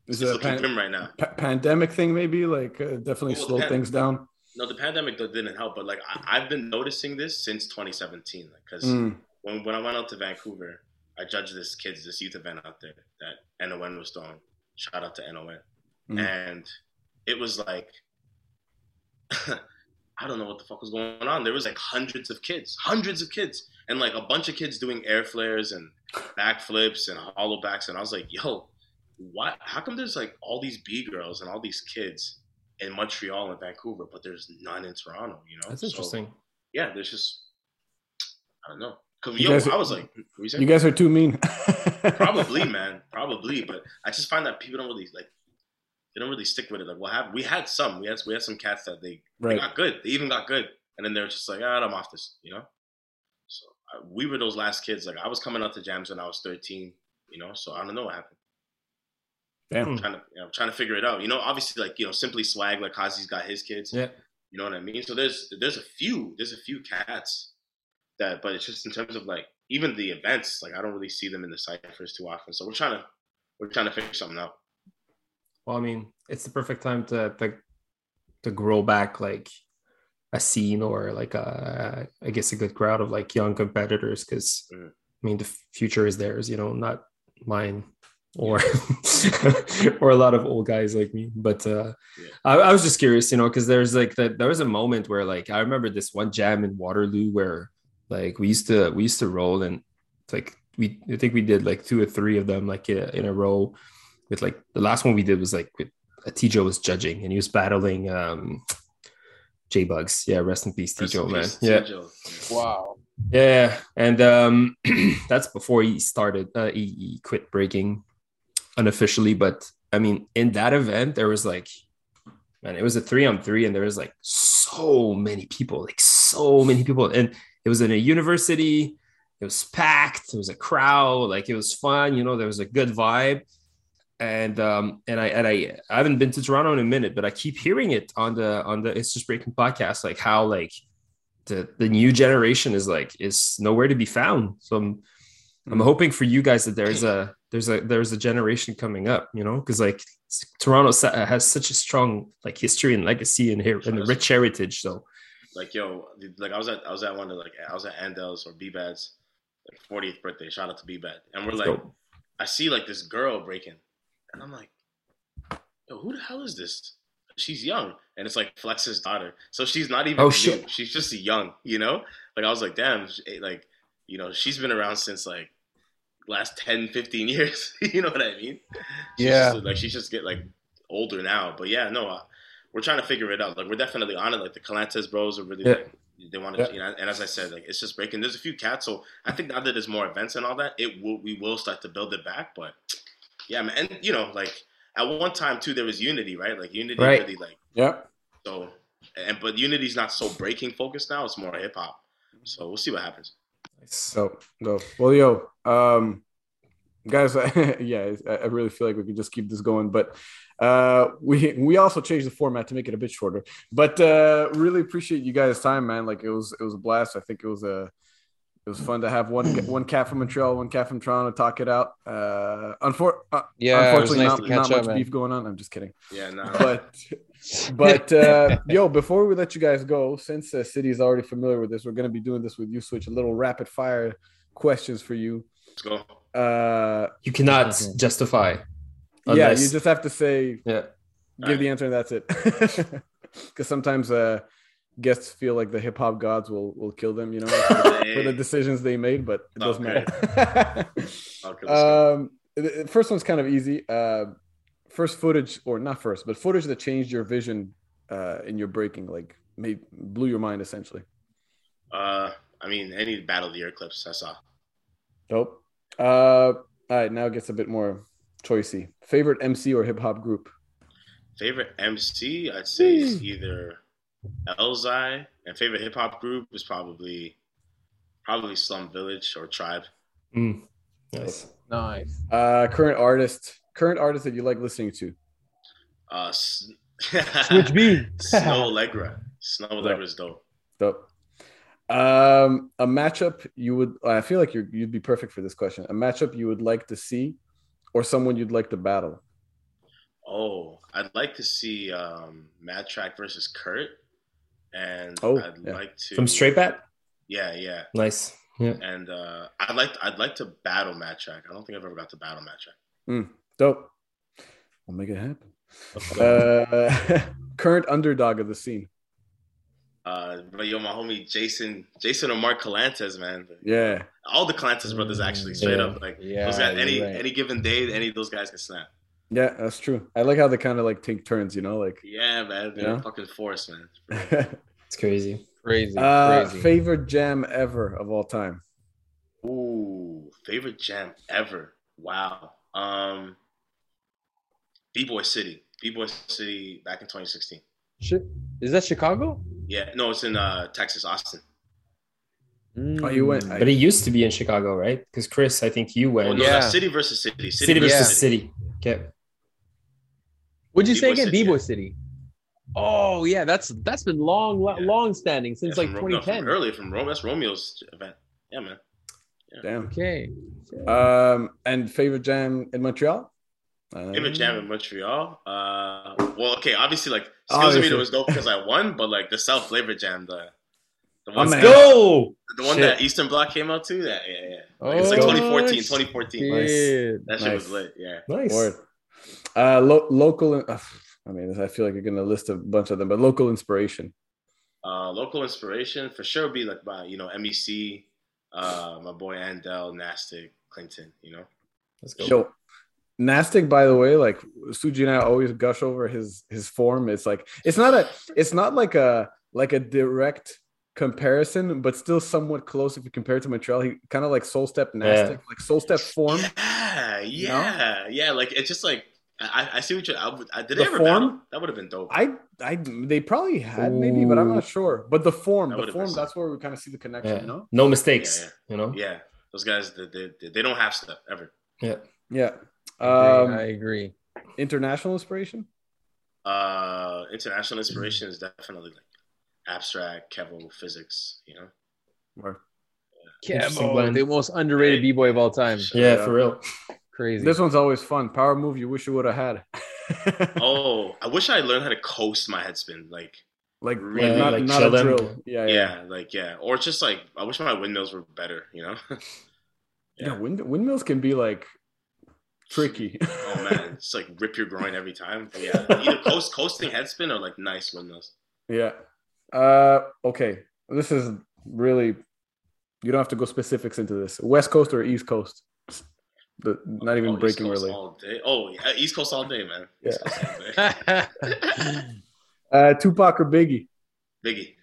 Is it a pan- right now. pa- pandemic thing? Maybe like uh, definitely Well, slow pan- things down. No, the pandemic didn't help, but like I, I've been noticing this since 2017. Because Mm. when when I went out to Vancouver, I judged this kids this youth event out there that NON was throwing. Shout out to NON, Mm. and it was like [LAUGHS] I don't know what the fuck was going on. There was like hundreds of kids, hundreds of kids, and like a bunch of kids doing air flares and backflips and hollow backs, and I was like, yo. why? How come there's like all these B girls and all these kids in Montreal and Vancouver, but there's none in Toronto? You know, That's So, interesting. yeah, there's just I don't know. Cause yo, guys- I was like, what you? You guys are too mean. [LAUGHS] probably, man, probably. But I just find that people don't really like. They don't really stick with it. Like, what have We had some. We had we had some cats that they, they got good. They even got good, and then they're just like, ah, I'm off this. You know. So uh, we were those last kids. Like I was coming out to jams when I was 13. You know. So I don't know what happened. Damn. I'm trying to you know, trying to figure it out. You know, obviously, like you know, simply swag. Like Kazi's got his kids. Yeah. You know what I mean? So there's there's a few there's a few cats that, but it's just in terms of like even the events. Like I don't really see them in the ciphers too often. So we're trying to we're trying to figure something out. Well, I mean, it's the perfect time to to, to grow back like a scene or like a I guess a good crowd of like young competitors because Mhm. I mean the future is theirs, you know, not mine or [LAUGHS] or a lot of old guys like me. But uh Yeah. I, I was just curious, you know, because there's like that there was a moment where like I remember this one jam in Waterloo where like we used to we used to roll and like we I think we did like two or three of them like in a, in a row with like the last one we did was like with uh, Tijo was judging and he was battling um J Bugs. Yeah, rest in peace, Rest in Tijo, man. peace, Yeah. Tijo. Wow. Yeah, and um, [CLEARS THROAT] that's before he started. Uh, he, he quit breaking unofficially, but I mean, in that event, there was like, man, it was a three on three, and there was like so many people, like so many people, and it was in a university. It was packed. it was a crowd. Like it was fun. You know, there was a good vibe. And um and I and I I haven't been to Toronto in a minute, but I keep hearing it on the on the It's Just Breaking podcast, like how like the the new generation is like is nowhere to be found. So I'm I'm hoping for you guys that there's a [CLEARS THROAT] there's a there's a generation coming up, you know, because like Toronto has such a strong like history and legacy and here and a rich heritage. So Like yo, like I was at I was at one of like I was at Andel's or B-Bad's like 40th birthday. Shout out to B-Bad. And we're like, so I see like this girl breaking, and I'm like, yo, who the hell is this? She's young, and it's like Flex's daughter. So she's not even Oh, new. shit. She's just young, you know. Like I was like, damn, she- like you know, she's been around since like last 10, 15 [LAUGHS] years. you know what I mean? She's Yeah. just, like she's just get like older now. But yeah, no, uh, we're trying to figure it out. Like we're definitely on it. Like the Calantes bros are really Yeah. like they want to, Yeah. you know. And as I said, like it's just breaking. There's a few cats, so I think now that there's more events and all that, it will we will start to build it back. But yeah, man, and you know, like at one time too, there was Unity, right? Like Unity Right. really like Yep. so, and but Unity's not so breaking focused now. It's more hip hop. So we'll see what happens. So, no. Well, yo, um, guys, [LAUGHS] yeah, I, I really feel like we could just keep this going, but uh, we we also changed the format to make it a bit shorter. But uh, really appreciate you guys' time, man. Like it was it was a blast. I think it was a it was fun to have one [CLEARS THROAT] one cat from Montreal, one cat from Toronto talk it out. Uh, unfor- uh Yeah, unfortunately, nice not, not catch much man. beef going on. I'm just kidding. Yeah, nah. But [LAUGHS] but uh, yo, before we let you guys go, since uh, City is already familiar with this, we're gonna be doing this with you. Switch a little rapid fire questions for you. let's go. Uh, you cannot justify. yeah, you just have to say yeah. give the answer and that's it. [LAUGHS] Because sometimes uh, guests feel like the hip hop gods will will kill them, you know, [LAUGHS] for the, for the decisions they made. But it doesn't Okay. matter. [LAUGHS] Okay, um, the first one's kind of easy. Uh, first footage, or not first, but footage that changed your vision uh, in your breaking, like made blew your mind essentially. Uh, I mean, any Battle of the Year clips I saw. Dope. Uh, all right, now it gets a bit more choicey. Favorite MC or hip hop group? Favorite MC, I'd say is either Elzhi, and favorite hip hop group is probably probably Slum Village or Tribe. Mm. Nice. Nice. Uh, current artist, current artist that you like listening to. Uh, S- Switch B. [LAUGHS] Snoh Aalegra. Snoh Aalegra's dope. Dope. Um, a matchup you would. I feel like you're, you'd be perfect for this question. A matchup you would like to see, or someone you'd like to battle. Oh, I'd like to see um, Mad Track versus Kurt, and Oh, I'd yeah. like to From Straight Bat? Yeah, yeah, Nice. Yeah. and uh, I'd like I'd like to battle Mad Track. I don't think I've ever got to battle Mad Track. Dope. We'll make it happen. Uh, [LAUGHS] current underdog of the scene. Uh, but yo, my homie Jason, Jason or Mark Calantes, man. Yeah. All the Calantes brothers, actually, straight Yeah. up, like Yeah, those guys. Any right. any given day, any of those guys can snap. Yeah, that's true. I like how they kind of like take turns, you know, like Yeah, man. They're Yeah. fucking force, man. [LAUGHS] It's crazy. Crazy. uh crazy. favorite jam ever of all time. Ooh, favorite jam ever. Wow. Um B Boy City. B Boy City back in 2016. Shit. Is that Chicago? Yeah, no, it's in uh Texas, Austin. Oh, you went. But it used to be in Chicago, right? Because Chris, I think you Oh, went. no, Yeah. city versus city. City, City versus versus Yeah. city. Okay. What'd you say B-Boy again? B-Boy. City. Oh yeah, that's that's been long, Yeah. long standing since Yeah, like from Ro- no, from 2010. early from Rome. That's Romeo's event. Yeah, man. Damn. Okay. Um, and favorite jam in Montreal. Uh, Favorite jam in Montreal. Uh, well, okay, obviously, like excuse me, Meter was dope because I won, but like the South Flavor Jam, the the Oh, one, man. Go. the one Shit. that Eastern Bloc came out to. Yeah, yeah, yeah. Oh, it's like go. 2014, 2014. Nice. That shit Nice. was lit. Yeah. Nice. Word. Uh, lo- local. Uh, I mean, I feel like you're gonna list a bunch of them, but local inspiration. Uh, local inspiration for sure would be like my, you know, MEC, uh, my boy Andel, Nastic, Clinton. You know. Let's go. Yo, Nastic, by the way, like Suji and I always gush over his his form. It's like it's not a it's not like a like a direct comparison, but still somewhat close if you compare it to Montreal. He kind of like soul step Nastic, like soul step form. Yeah, yeah, yeah. Like it's just like I, I see what you. I, would- I, did The they ever form? battle? That would have been dope. I I they probably had maybe, but I'm not sure. But the form, That the form, that's where we kind of see the connection, Yeah. you know? No mistakes. Yeah, You know. yeah, those guys, they, they, they don't have stuff ever. Yeah. Yeah. I agree, Um, I agree. international inspiration. Uh, international inspiration is definitely like abstract, Kevo, Physicx. You know. Or- Interesting Kevo, the most underrated b-boy of all time. Yeah, Yeah. for real. Crazy. This one's always fun. Power move you wish you would have had. [LAUGHS] Oh, I wish I learned how to coast my headspin. Like, like, Really, like not, like not a chillin'. drill. Yeah, yeah. yeah, like yeah, or just like I wish my windmills were better. You know. [LAUGHS] Yeah, wind, windmills can be like tricky. oh man, [LAUGHS] it's like rip your groin every time. But yeah, either coast coasting headspin or like nice windmills. yeah. Uh, okay. This is really. You don't have to go specifics into this. West Coast or East Coast? The, not even Oh, breaking Coast really. Oh yeah, East Coast all day, man. Yeah. All day. [LAUGHS] Uh, Tupac or Biggie? Biggie.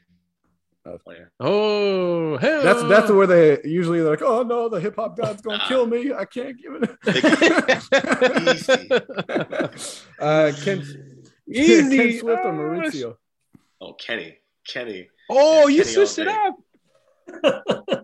Oh. Oh yeah. oh, hell. That's that's where they usually they're like, oh no, the hip hop god's gonna Nah. kill me. I can't give it. [LAUGHS] Easy. it. uh, Ken, Easy. Ken Swift or Oh, Maurizio? Oh Kenny. Kenny. Oh, Yeah, you Kenny switched it up.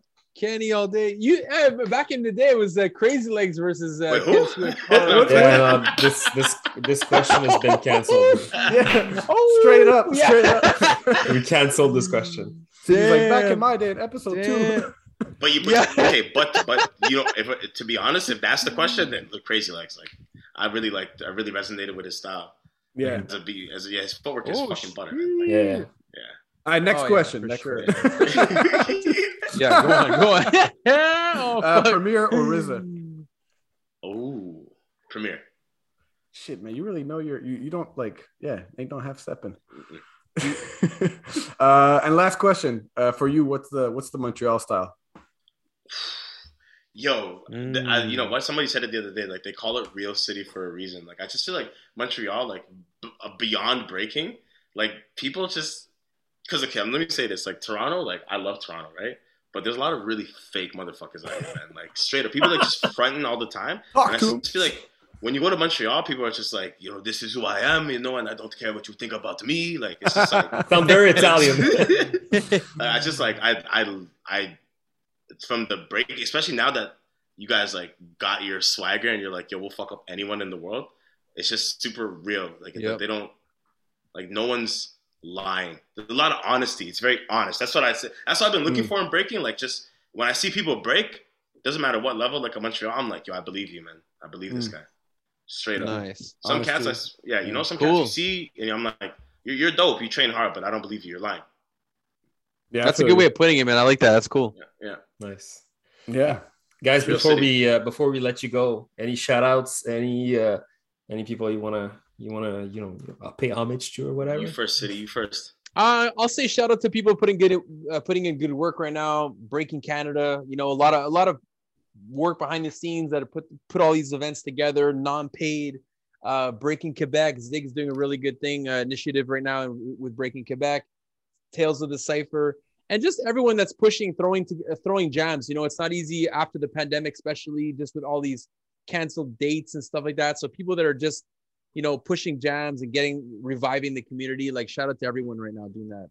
[LAUGHS] Kenny all day. You eh, back in the day it was uh, Crazy Legs versus uh, Wait, Ken who? Swift. What- Yeah, no, this this this question has been canceled. [LAUGHS] Yeah, Oh, straight up, yeah. straight up. [LAUGHS] We canceled this question. He's like back in my day in episode two. But you, but, Yeah. okay, but but you know, if to be honest, if that's the question, then the crazy legs. Like I really liked, I really resonated with his style. Yeah. As a be, as a, yeah, his footwork is Oh, fucking butter. shit. Yeah. All right, next Oh, yeah, question. for next sure. [LAUGHS] Yeah, go on, go on. [LAUGHS] oh, Uh. Premier or RZA? Oh, Premier. Shit, man, you really know your you, you don't like yeah, ain't don't have stepping. [LAUGHS] uh, and last question uh, for you: What's the what's the Montreal style? [SIGHS] Yo, th- I, you know Mm. what? Somebody said it the other day. Like they call it Real City for a reason. Like I just feel like Montreal, like b- uh, beyond breaking, like people just because okay, let me say this. Like Toronto, like I love Toronto, right? But there's a lot of really fake motherfuckers out here, man. [LAUGHS] Like straight up, people like just fronting all the time. Talk And I to him. just feel like when you go to Montreal, people are just like, you know, this is who I am, you know, and I don't care what you think about me. Like it's just like [LAUGHS] Sound very Italian. [LAUGHS] I just like I I I from the break, especially now that you guys like got your swagger and you're like, yo, we'll fuck up anyone in the world. It's just super real. Like Yep. they don't like no one's lying. There's a lot of honesty. It's very honest. That's what I say. That's what I've been looking Mm. for in breaking. Like just when I see people break, doesn't matter what level. Like a Montreal, I'm like, yo, I believe you, man. I believe this Mm. guy. Straight up. nice. Some Honesty. cats, I s yeah, you know, some Cool. cats you see, and I'm like, you're, you're dope. You train hard, but I don't believe you. You're lying. Yeah, That's a good way of putting it, man. I like that. That's cool. Yeah, yeah. nice. Yeah, Guys, Real before City. we uh, before we let you go, any shout outs, any uh any people you wanna you wanna, you know, uh, pay homage to or whatever? You first, city. You first. Uh, I'll say shout out to people putting good uh, putting in good work right now. Breaking Canada, you know, a lot of a lot of work behind the scenes that have put put all these events together, non paid. uh, Breaking Quebec. Zig's doing a really good thing uh, initiative right now with Breaking Quebec. Tales of the Cipher, and just everyone that's pushing, throwing to, uh, throwing jams. You know, it's not easy after the pandemic, especially just with all these canceled dates and stuff like that. So people that are just, you know, pushing jams and getting reviving the community. Like shout out to everyone right now doing that.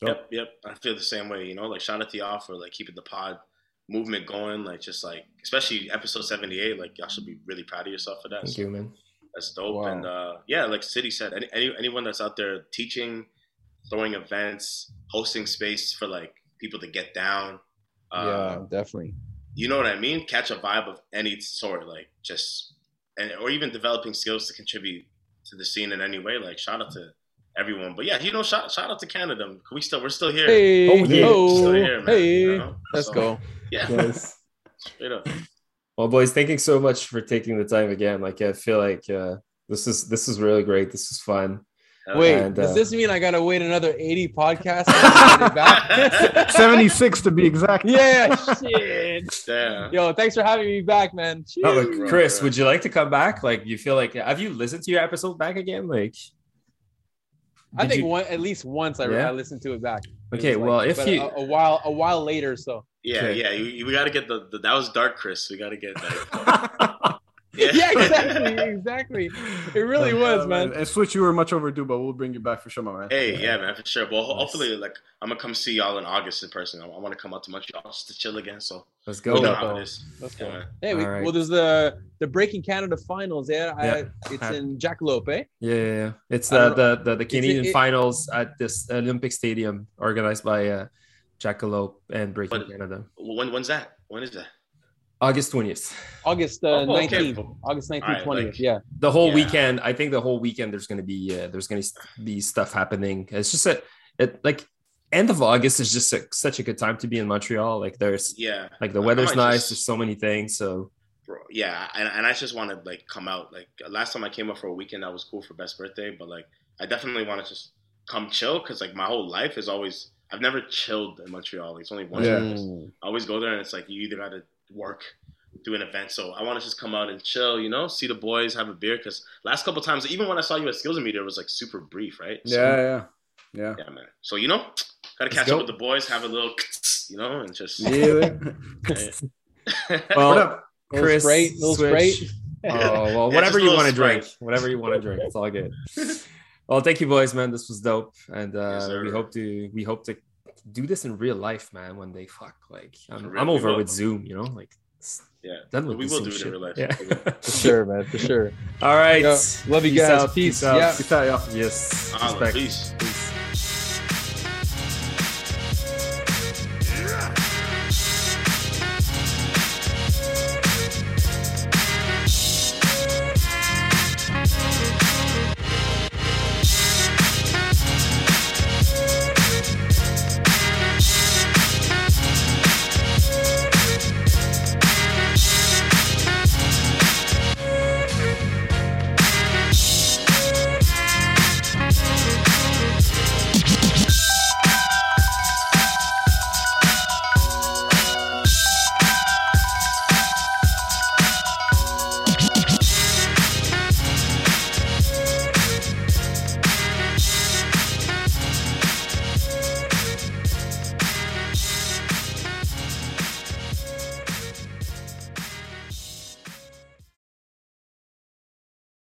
Yep, yep. I feel the same way. You know, like shout out to y'all for like keeping the pod movement going. Like just like especially episode seventy eight. Like y'all should be really proud of yourself for that. Thank So you, man. That's dope. Wow. And uh, yeah, like City said, any, any anyone that's out there teaching, throwing events, hosting space for like people to get down. Uh, yeah, definitely. you know what I mean? Catch a vibe of any sort, like just and or even developing skills to contribute to the scene in any way. Like shout out to everyone. But yeah, you know, shout shout out to Canada. We still we're still here. Hey, Oh, yeah. yo, Still here, man, hey, you know? let's So, go. Yeah, Yes. [LAUGHS] straight up. Well, boys, thank you so much for taking the time again. Like, I feel like uh, this is this is really great. This is fun. Hell Wait, yeah. And, does uh, this mean I gotta wait another 80 podcasts to get it back? [LAUGHS] 76 to be exact. yeah, shit. Damn. Yo, thanks for having me back, man. No, like, Chris, would you like to come back? Like, you feel like have you listened to your episode back again? Like, I think you- one, at least once I, Yeah? I listened to it back. It Okay, was like- well, if you a, a while a while later, so Yeah, Okay. yeah. You, we got to get the, the that was dark, Chris. We got to get that. [LAUGHS] yeah, [LAUGHS] exactly, exactly. It really was, Uh, man. And Switch, you were much overdue, but we'll bring you back for sure, my man. Hey, yeah, man, for sure. Well, Nice. hopefully, like, I'm gonna come see y'all in August in person. I, I want to come out to Montreal just to chill again. So, Let's you go. know Yeah. how. Let's go. man. Hey, we, All right. well, there's the the Breaking Canada finals. Yeah, Yeah. I, it's in Jackalope. Eh? Yeah, yeah, yeah. it's I the, the the the Canadian it- finals at this Olympic Stadium organized by uh, Jackalope and Breaking What- Canada. When when's that? When is that? August twentieth. August uh, Oh, okay. 19th. August 19th, Alright, 20th. like- yeah. The whole Yeah. weekend, I think the whole weekend there's gonna be uh, there's gonna be stuff happening. It's just a it like end of August is just a, such a good time to be in Montreal. Like there's Yeah, like the I- I weather's might nice. just- There's so many things. So bro. Yeah, and, and I just want to like come out. Like last time I came up for a weekend, that was cool for best birthday. But like, I definitely want to just come chill because like my whole life is always I've never chilled in Montreal. It's only once. Yeah. I always go there and it's like you either got to work, do an event. So I want to just come out and chill. You know, see the boys, have a beer. Because last couple times, even when I saw you at Skills and Media, it was like super brief, right? So, Yeah, yeah, yeah. yeah, man. So you know, gotta catch go. up with the boys, have a little, you know, and just. Yeah. [LAUGHS] [LAUGHS] well, what up? Chris, Sprite, little Switch. Sprite. Oh [LAUGHS] well, Yeah, whatever you want to drink, whatever you want to drink, it's all good. Well, thank you, boys, man. This was dope, and uh, Yes, we hope to we hope to do this in real life, man. One day, fuck, like I'm, real, I'm over with Zoom, you know, like yeah, done with we will Zoom do it in real life. Yeah. [LAUGHS] For sure, man. For sure. all right. Yo, love you Peace guys. out, Peace. out. Yeah. Peace out, y'all. Yes. Holla, Respect. peace.